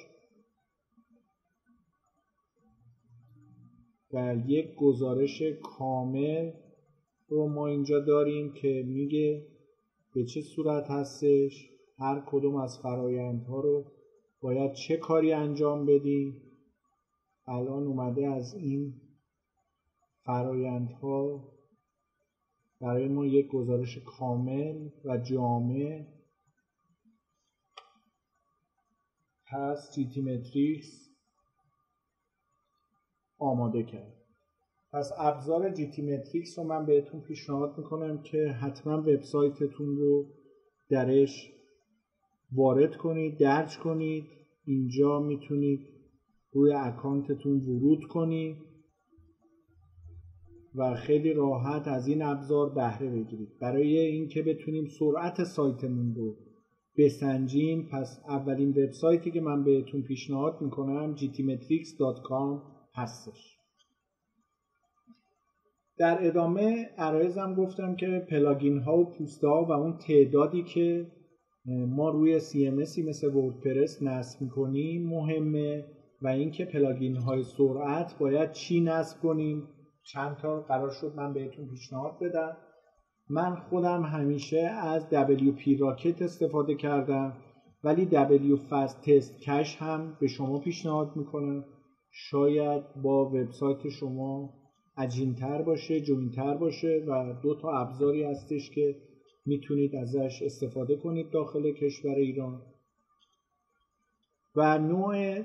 و یک گزارش کامل رو ما اینجا داریم که میگه به چه صورت هستش هر کدوم از فرایندها رو باید چه کاری انجام بدیم. الان اومده از این فرایندها برای ما یک گزارش کامل و جامع پس جیتی متریکس آماده کرد. پس ابزار جیتی متریکس رو من بهتون پیشنهاد می‌کنم که حتما وبسایتتون رو درش وارد کنید درج کنید اینجا می‌تونید روی اکانتتون ورود کنید. و خیلی راحت از این ابزار بهره بگیرید. برای اینکه بتونیم سرعت سایتمون رو بسنجیم پس اولین وبسایتی که من بهتون پیشنهاد می‌کنم gtmetrics.com هستش. در ادامه عرایزم گفتم که پلاگین ها و پوسته ها و اون تعدادی که ما روی CMS ی مثل وردپرس نصب می‌کنیم مهمه و اینکه پلاگین های سرعت باید چی نصب کنیم؟ چند تا قرار شد من بهتون پیشنهاد بدم. من خودم همیشه از WP Rocket استفاده کردم ولی WP Fastest Cache هم به شما پیشنهاد می‌کنم. شاید با وبسایت شما عجینتر باشه جوینتر باشه و دو تا ابزاری هستش که می‌تونید ازش استفاده کنید داخل کشور ایران. و نوع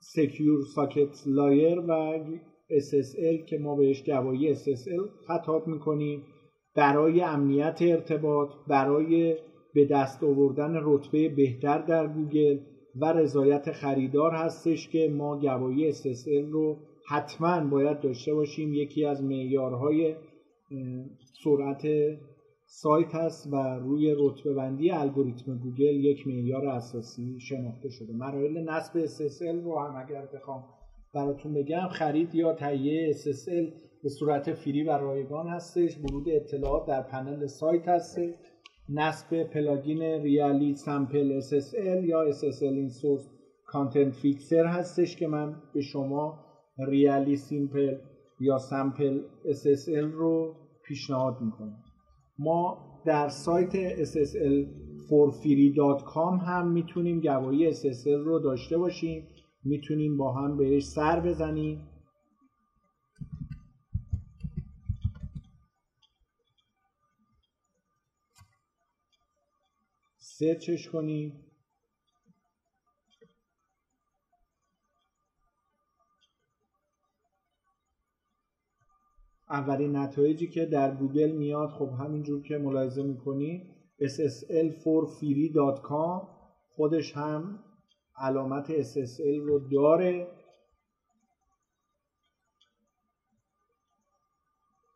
Secure Socket Layer و SSL که ما بهش گواهی SSL خطاب می‌کنیم برای امنیت ارتباط برای به دست آوردن رتبه بهتر در گوگل و رضایت خریدار هستش که ما گواهی SSL رو حتما باید داشته باشیم. یکی از معیارهای سرعت سایت هست و روی رتبه بندی الگوریتم گوگل یک معیار اساسی شناخته شده. مراحل نصب SSL رو هم اگر بخوام براتون بگم خرید یا تهیه SSL به صورت فری و رایگان هستش. ورود اطلاعات در پنل سایت هستش. نصب پلاگین Really Simple SSL یا SSL Insecure Content Fixer هستش که من به شما ریالی سیمپل یا سمپل SSL رو پیشنهاد می‌کنم. ما در سایت ssl forfree.com هم می‌تونیم گواهی SSL رو داشته باشیم. می‌تونیم با هم بهش سر بزنیم. سرچش کنیم. اولین نتایجی که در گوگل میاد خب همینجور که ملاحظه می‌کنید ssl4free.com خودش هم علامت SSL رو داره.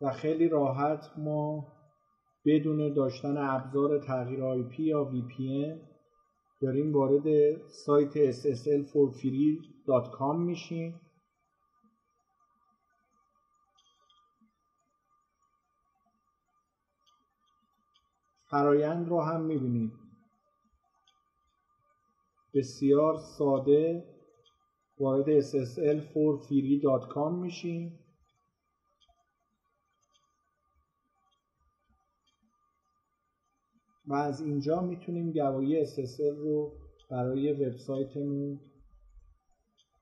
و خیلی راحت ما بدون داشتن ابزار تغییر IP یا VPN داریم وارد سایت ssl4free.com میشیم. فرایند رو هم می‌بینید. بسیار ساده. وارد ssl4free.com میشیم و از اینجا می‌تونیم گواهی SSL رو برای وبسایتمون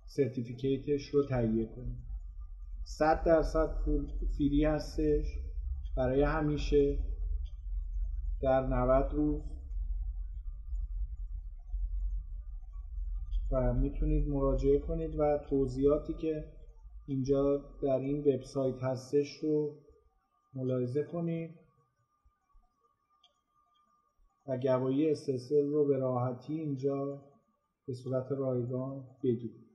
سرتیفیکیتش رو تهیه کنیم. 100 درصد پول فری هستش. برای همیشه. در 90 روز. و می‌تونید مراجعه کنید و توضیحاتی که اینجا در این وبسایت هستش رو ملاحظه کنید. و گواهی SSL رو به راحتی اینجا به صورت رایگان بگیرید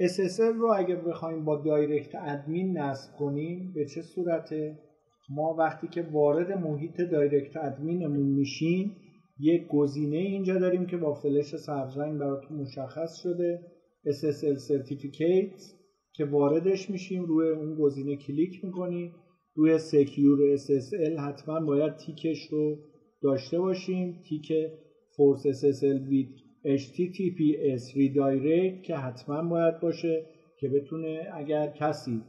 SSL رو اگر بخوایم با DirectAdmin نصب کنیم به چه صورته؟ ما وقتی که وارد محیط DirectAdmin مون میشیم یک گزینه اینجا داریم که با فلش سبزرنگ براتون مشخص شده. SSL Certificate که واردش میشیم روی اون گزینه کلیک می‌کنیم روی Secure SSL حتما باید تیکش رو داشته باشیم. تیک Force SSL with HTTPS Redirect که حتما باید باشه که بتونه اگر کسی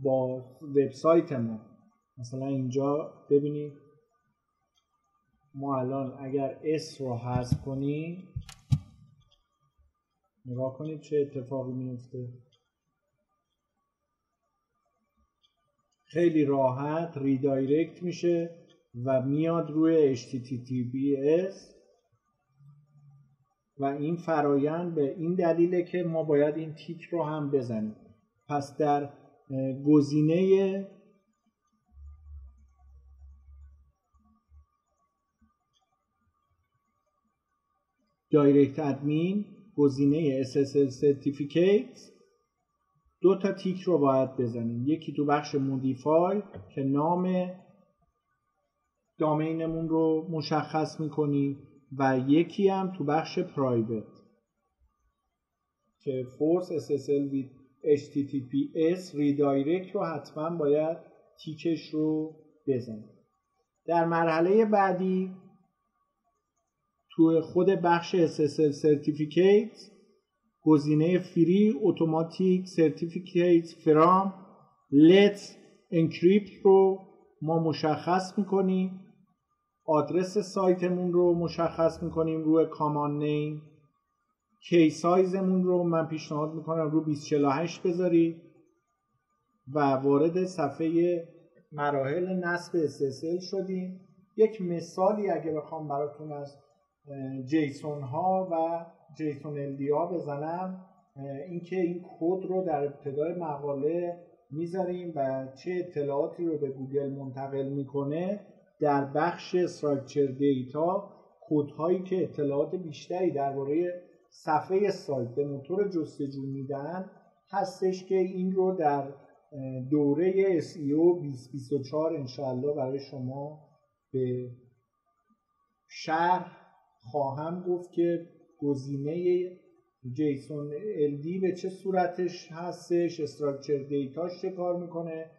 با وبسایت ما مثلا اینجا ببینید ما الان اگر S رو حذف کنیم نگاه کنید چه اتفاقی میفته خیلی راحت redirect میشه و میاد روی HTTPS و این فرایند به این دلیله که ما باید این تیک رو هم بزنیم. پس در گزینه دایرکت ادمین گزینه SSL Certificate دو تا تیک رو باید بزنیم. یکی تو بخش مودیفای که نام domain مون رو مشخص می‌کنیم. و یکی هم تو بخش private که Force SSL with HTTPS Redirect رو حتما باید تیکش رو بزنیم. در مرحله بعدی تو خود بخش SSL Certificate گزینه free automatic certificate from لت انکریپت رو ما مشخص می‌کنیم. آدرس سایتمون رو مشخص می‌کنیم روی کامان نیم. کی سایزمون رو من پیشنهاد می‌کنم رو 2048 بذارید و وارد صفحه مراحل نصب SSL شدیم. یک مثالی اگه بخوام براتون از جیسون ها و جیسون ال ها بزنم اینکه این کد رو در ابتدای مقاله می‌ذاریم و چه اطلاعاتی رو به گوگل منتقل می‌کنه در بخش structure data کدهایی که اطلاعات بیشتری درباره صفحه سایت به موتور جستجو میدن هستش که این رو در دوره SEO 2024 انشاءالله برای شما به شرح خواهم گفت که گزینه JSON LD به چه صورتش هستش structure data ش چه کار می‌کنه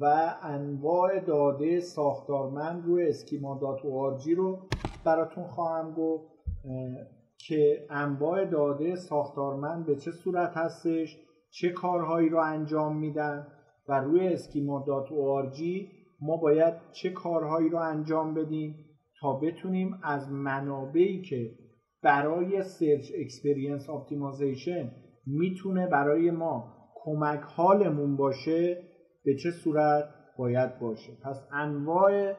و انواع داده ساختارمند روی schema dot رو براتون خواهم گفت که انواع داده ساختارمند به چه صورت هستش چه کارهایی رو انجام میدن و روی schema dot ما باید چه کارهایی رو انجام بدیم. بتونیم از منابعی که برای search experience optimization می‌تونه برای ما کمک حالمون باشه به چه صورت؟ باید باشه. پس انواع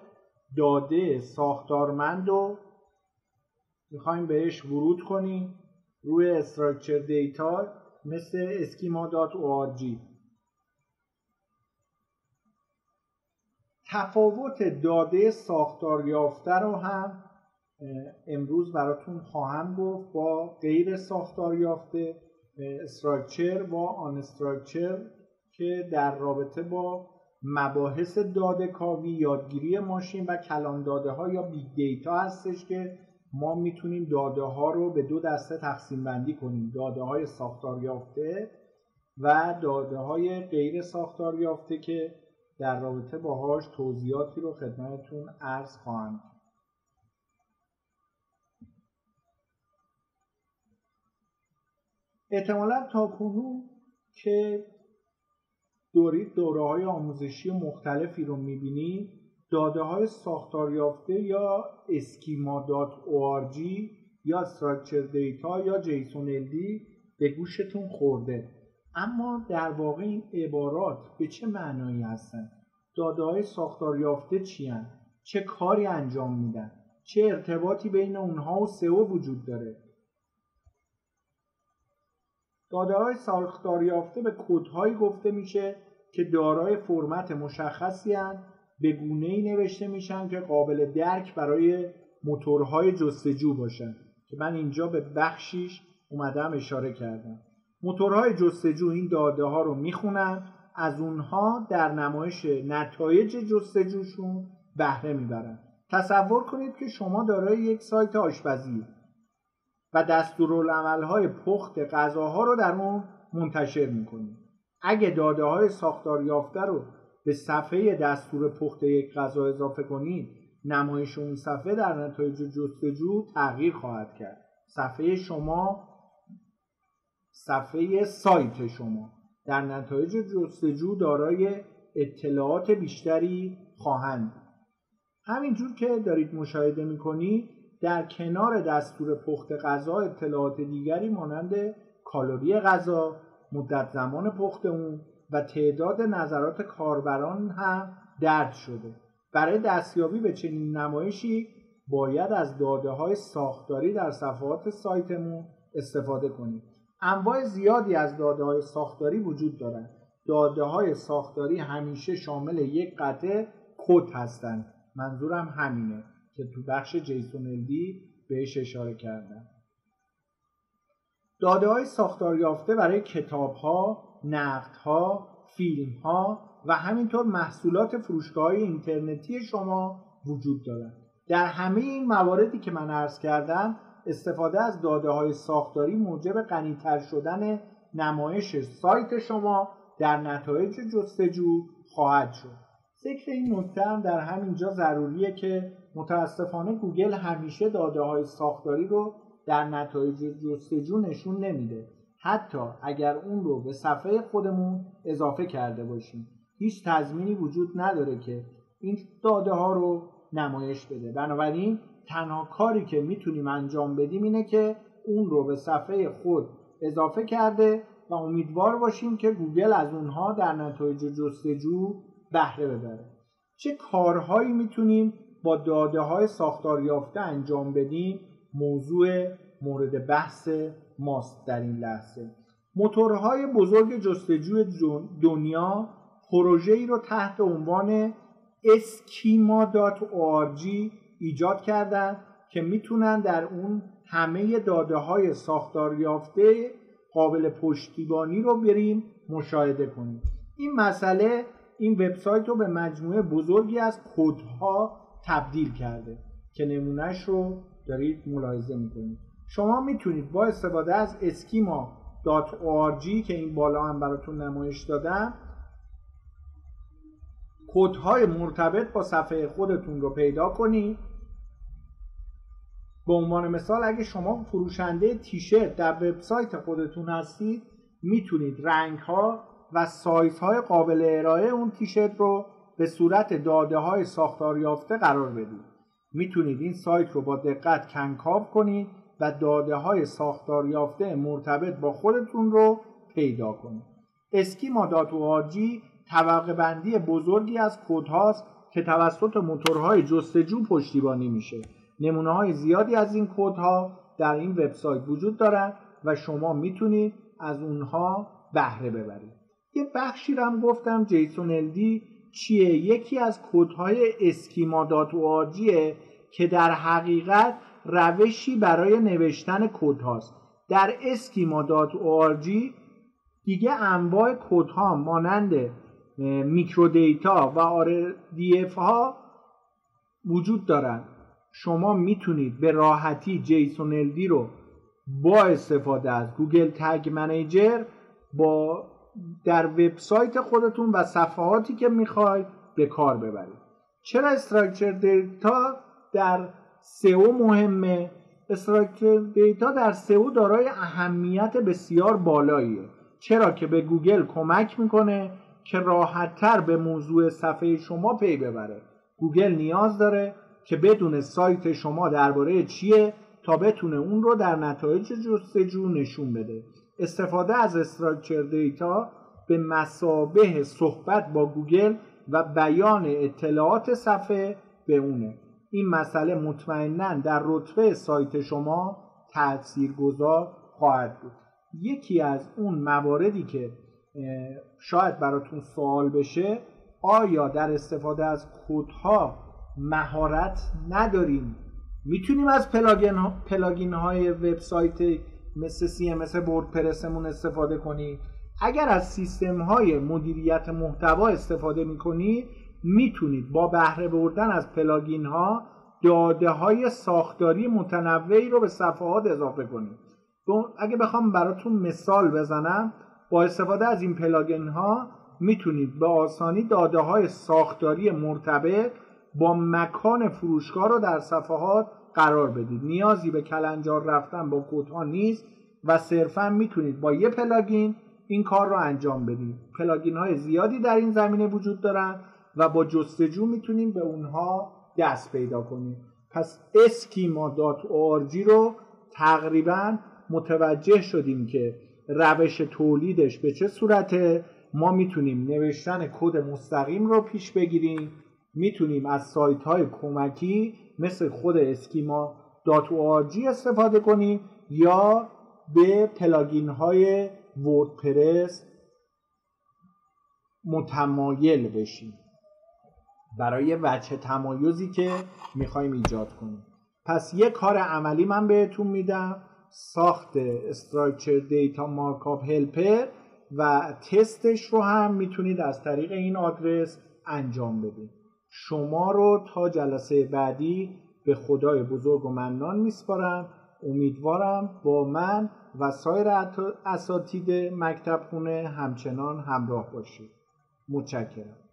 داده ساختارمند رو می‌خوایم بهش ورود کنیم. روی structure data مثل schema.org تفاوت داده ساختار یافته رو هم امروز براتون خواهم گفت با غیر ساختار یافته structure و unstructure که در رابطه با مباحث داده کاوی یادگیری ماشین و کلان داده ها یا big data هستش که ما می‌تونیم داده ها رو به دو دسته تقسیم بندی کنیم. داده های ساختار یافته و داده های غیر ساختار یافته که در رابطه باهاش توضیحاتی رو خدمتتون عرض خواهم احتمالا تا کنون که دورید دوره های آموزشی مختلفی رو می‌بینید داده های ساختار یافته یا اسکیما.org یا استراکچر دیتا یا جیسون الدی به گوشتون خورده. اما در واقع این عبارات به چه معنایی هستن داده های ساختار یافته چی چه کاری انجام میدن؟ چه ارتباطی بین اونها و سئو وجود داره؟ داده های ساختار یافته به کودهایی گفته میشه که دارای فرمت مشخصی هن به گونه ای نوشته میشن که قابل درک برای موتورهای جستجو باشن که من اینجا به بخشیش اومدم اشاره کردم. موتورهای جستجو این داده ها رو می‌خونن از اونها در نمایش نتایج جستجوشون بهره می‌برن. تصور کنید که شما دارای یک سایت آشپزی و دستورالعملهای پخت غذاها رو در اون منتشر می‌کنید. اگه داده های ساختار یافته رو به صفحه دستور پخت یک غذا اضافه کنید نمایش اون صفحه در نتایج جستجو تغییر خواهد کرد. صفحه شما صفحه سایت شما. در نتایج جستجو دارای اطلاعات بیشتری خواهند همینجور که دارید مشاهده می‌کنید در کنار دستور پخت غذا اطلاعات دیگری مانند کالری غذا مدت زمان پخت اون و تعداد نظرات کاربران هم درد شده. برای دستیابی به چنین نمایشی باید از داده های ساختاری در صفحات سایتمون استفاده کنید. انواع زیادی از داده های ساختاری وجود دارند. داده های ساختاری همیشه شامل یک قطعه کد هستند. منظورم همینه که تو بخش جیسون الدی بهش اشاره کردم. داده های ساختار یافته برای کتاب ها، نقد ها، فیلم ها و همینطور محصولات فروشگاه های اینترنتی شما وجود دارد. در همه این مواردی که من عرض کردم استفاده از داده های ساختاری موجب غنیتر شدن نمایش سایت شما در نتایج جستجو خواهد شد. ذکر این نکته هم در همینجا ضروریه که متاسفانه گوگل همیشه داده های ساختاری رو در نتایج جستجو نشون نمیده حتی اگر اون رو به صفحه خودمون اضافه کرده باشیم هیچ تضمینی وجود نداره که این داده ها رو نمایش بده بنابراین تنها کاری که می‌تونیم انجام بدیم اینه که اون رو به صفحه خود اضافه کرده و امیدوار باشیم که گوگل از اونها در نتایج جستجو بهره ببره. چه کارهایی می‌تونیم با داده های ساختار یافته انجام بدیم؟ موضوع مورد بحث ماست در این لحظه. موتورهای بزرگ جستجوی دنیا پروژه ای رو تحت عنوان اسکیما.org ایجاد کردند که می‌تونن در اون همه داده های ساختار یافته قابل پشتیبانی رو بریم مشاهده کنیم. این مسئله این وبسایت رو به مجموعه بزرگی از کدها تبدیل کرده که نمونهش رو دارید ملاحظه می‌کنید. شما می‌تونید با استفاده از اسکیما.org که این بالا هم براتون نمایش دادم کودهای مرتبط با صفحه خودتون رو پیدا کنید به عنوان مثال اگه شما فروشنده تیشرت در وبسایت خودتون هستید می‌تونید رنگ ها و سایز های قابل ارائه اون تیشرت رو به صورت داده های ساختار قرار بدید. می‌تونید این سایت رو با دقت کندوکاو کنید و داده های ساختار مرتبط با خودتون رو پیدا کنید. schema dot org طبقه بندی بزرگی از کد هاست که توسط موتورهای جستجو پشتیبانی میشه. نمونه های زیادی از این کد ها در این وبسایت وجود دارن و شما می‌تونید از اونها بهره ببرید. یه بخشی رو هم گفتم JSON LD چیه؟ یکی از کدهای schema dot که در حقیقت روشی برای نوشتن کد هاست. در schema dot دیگه انواع کد ها مانند microdata و RDF ها وجود دارن. شما می‌تونید به راحتی JSON LD رو با استفاده از Google Tag Manager با در وبسایت خودتون و صفحاتی که می‌خواید به کار ببرید. چرا structure data در سئو مهمه؟ structure data در سئو دارای اهمیت بسیار بالاییه. چرا که به گوگل کمک می‌کنه که راحتتر به موضوع صفحه شما پی ببره. گوگل نیاز داره که بدونه سایت شما درباره چیه تا بتونه اون رو در نتایج جستجو نشون بده. استفاده از structure data به مثابه صحبت با گوگل و بیان اطلاعات صفحه به اونه. این مسئله مطمئنا در رتبه سایت شما تاثیرگذار خواهد بود. یکی از اون مواردی که شاید براتون سوال بشه آیا در استفاده از کدها مهارت نداریم؟ می‌تونیم از پلاگین, پلاگین های وبسایت مثل ام وردپرسمون استفاده کنیم. اگر از سیستم های مدیریت محتوا استفاده می‌کنید می‌تونید با بهره بردن از پلاگین ها داده های ساختاری متنوعی رو به صفحات اضافه کنید. اگه بخوام براتون مثال بزنم با استفاده از این پلاگین ها می‌تونید به آسانی داده های ساختاری مرتبط با مکان فروشگاه رو در صفحات قرار بدید. نیازی به کلنجار رفتن با کدها نیست و صرفا می‌تونید با یه پلاگین این کار رو انجام بدید. پلاگین های زیادی در این زمینه وجود دارن و با جستجو می‌تونیم به اونها دست پیدا کنیم. پس schema dot رو تقریبا متوجه شدیم که روش تولیدش به چه صورته؟ ما می‌تونیم نوشتن کد مستقیم رو پیش بگیریم. می‌تونیم از سایت های کمکی مثل خود schema dot استفاده کنیم یا به پلاگین های وردپرس متمایل بشیم. برای وجه تمایزی که می‌خوایم ایجاد کنیم. پس یه کار عملی من بهتون میدم. ساخت استراکچر دیتا مارکاپ هلپر و تستش رو هم می‌تونید از طریق این آدرس انجام بدید شما رو تا جلسه بعدی به خدای بزرگ و منان میسپارم. امیدوارم با من و سایر اساتید مکتب خونه همچنان همراه باشید. متشکرم.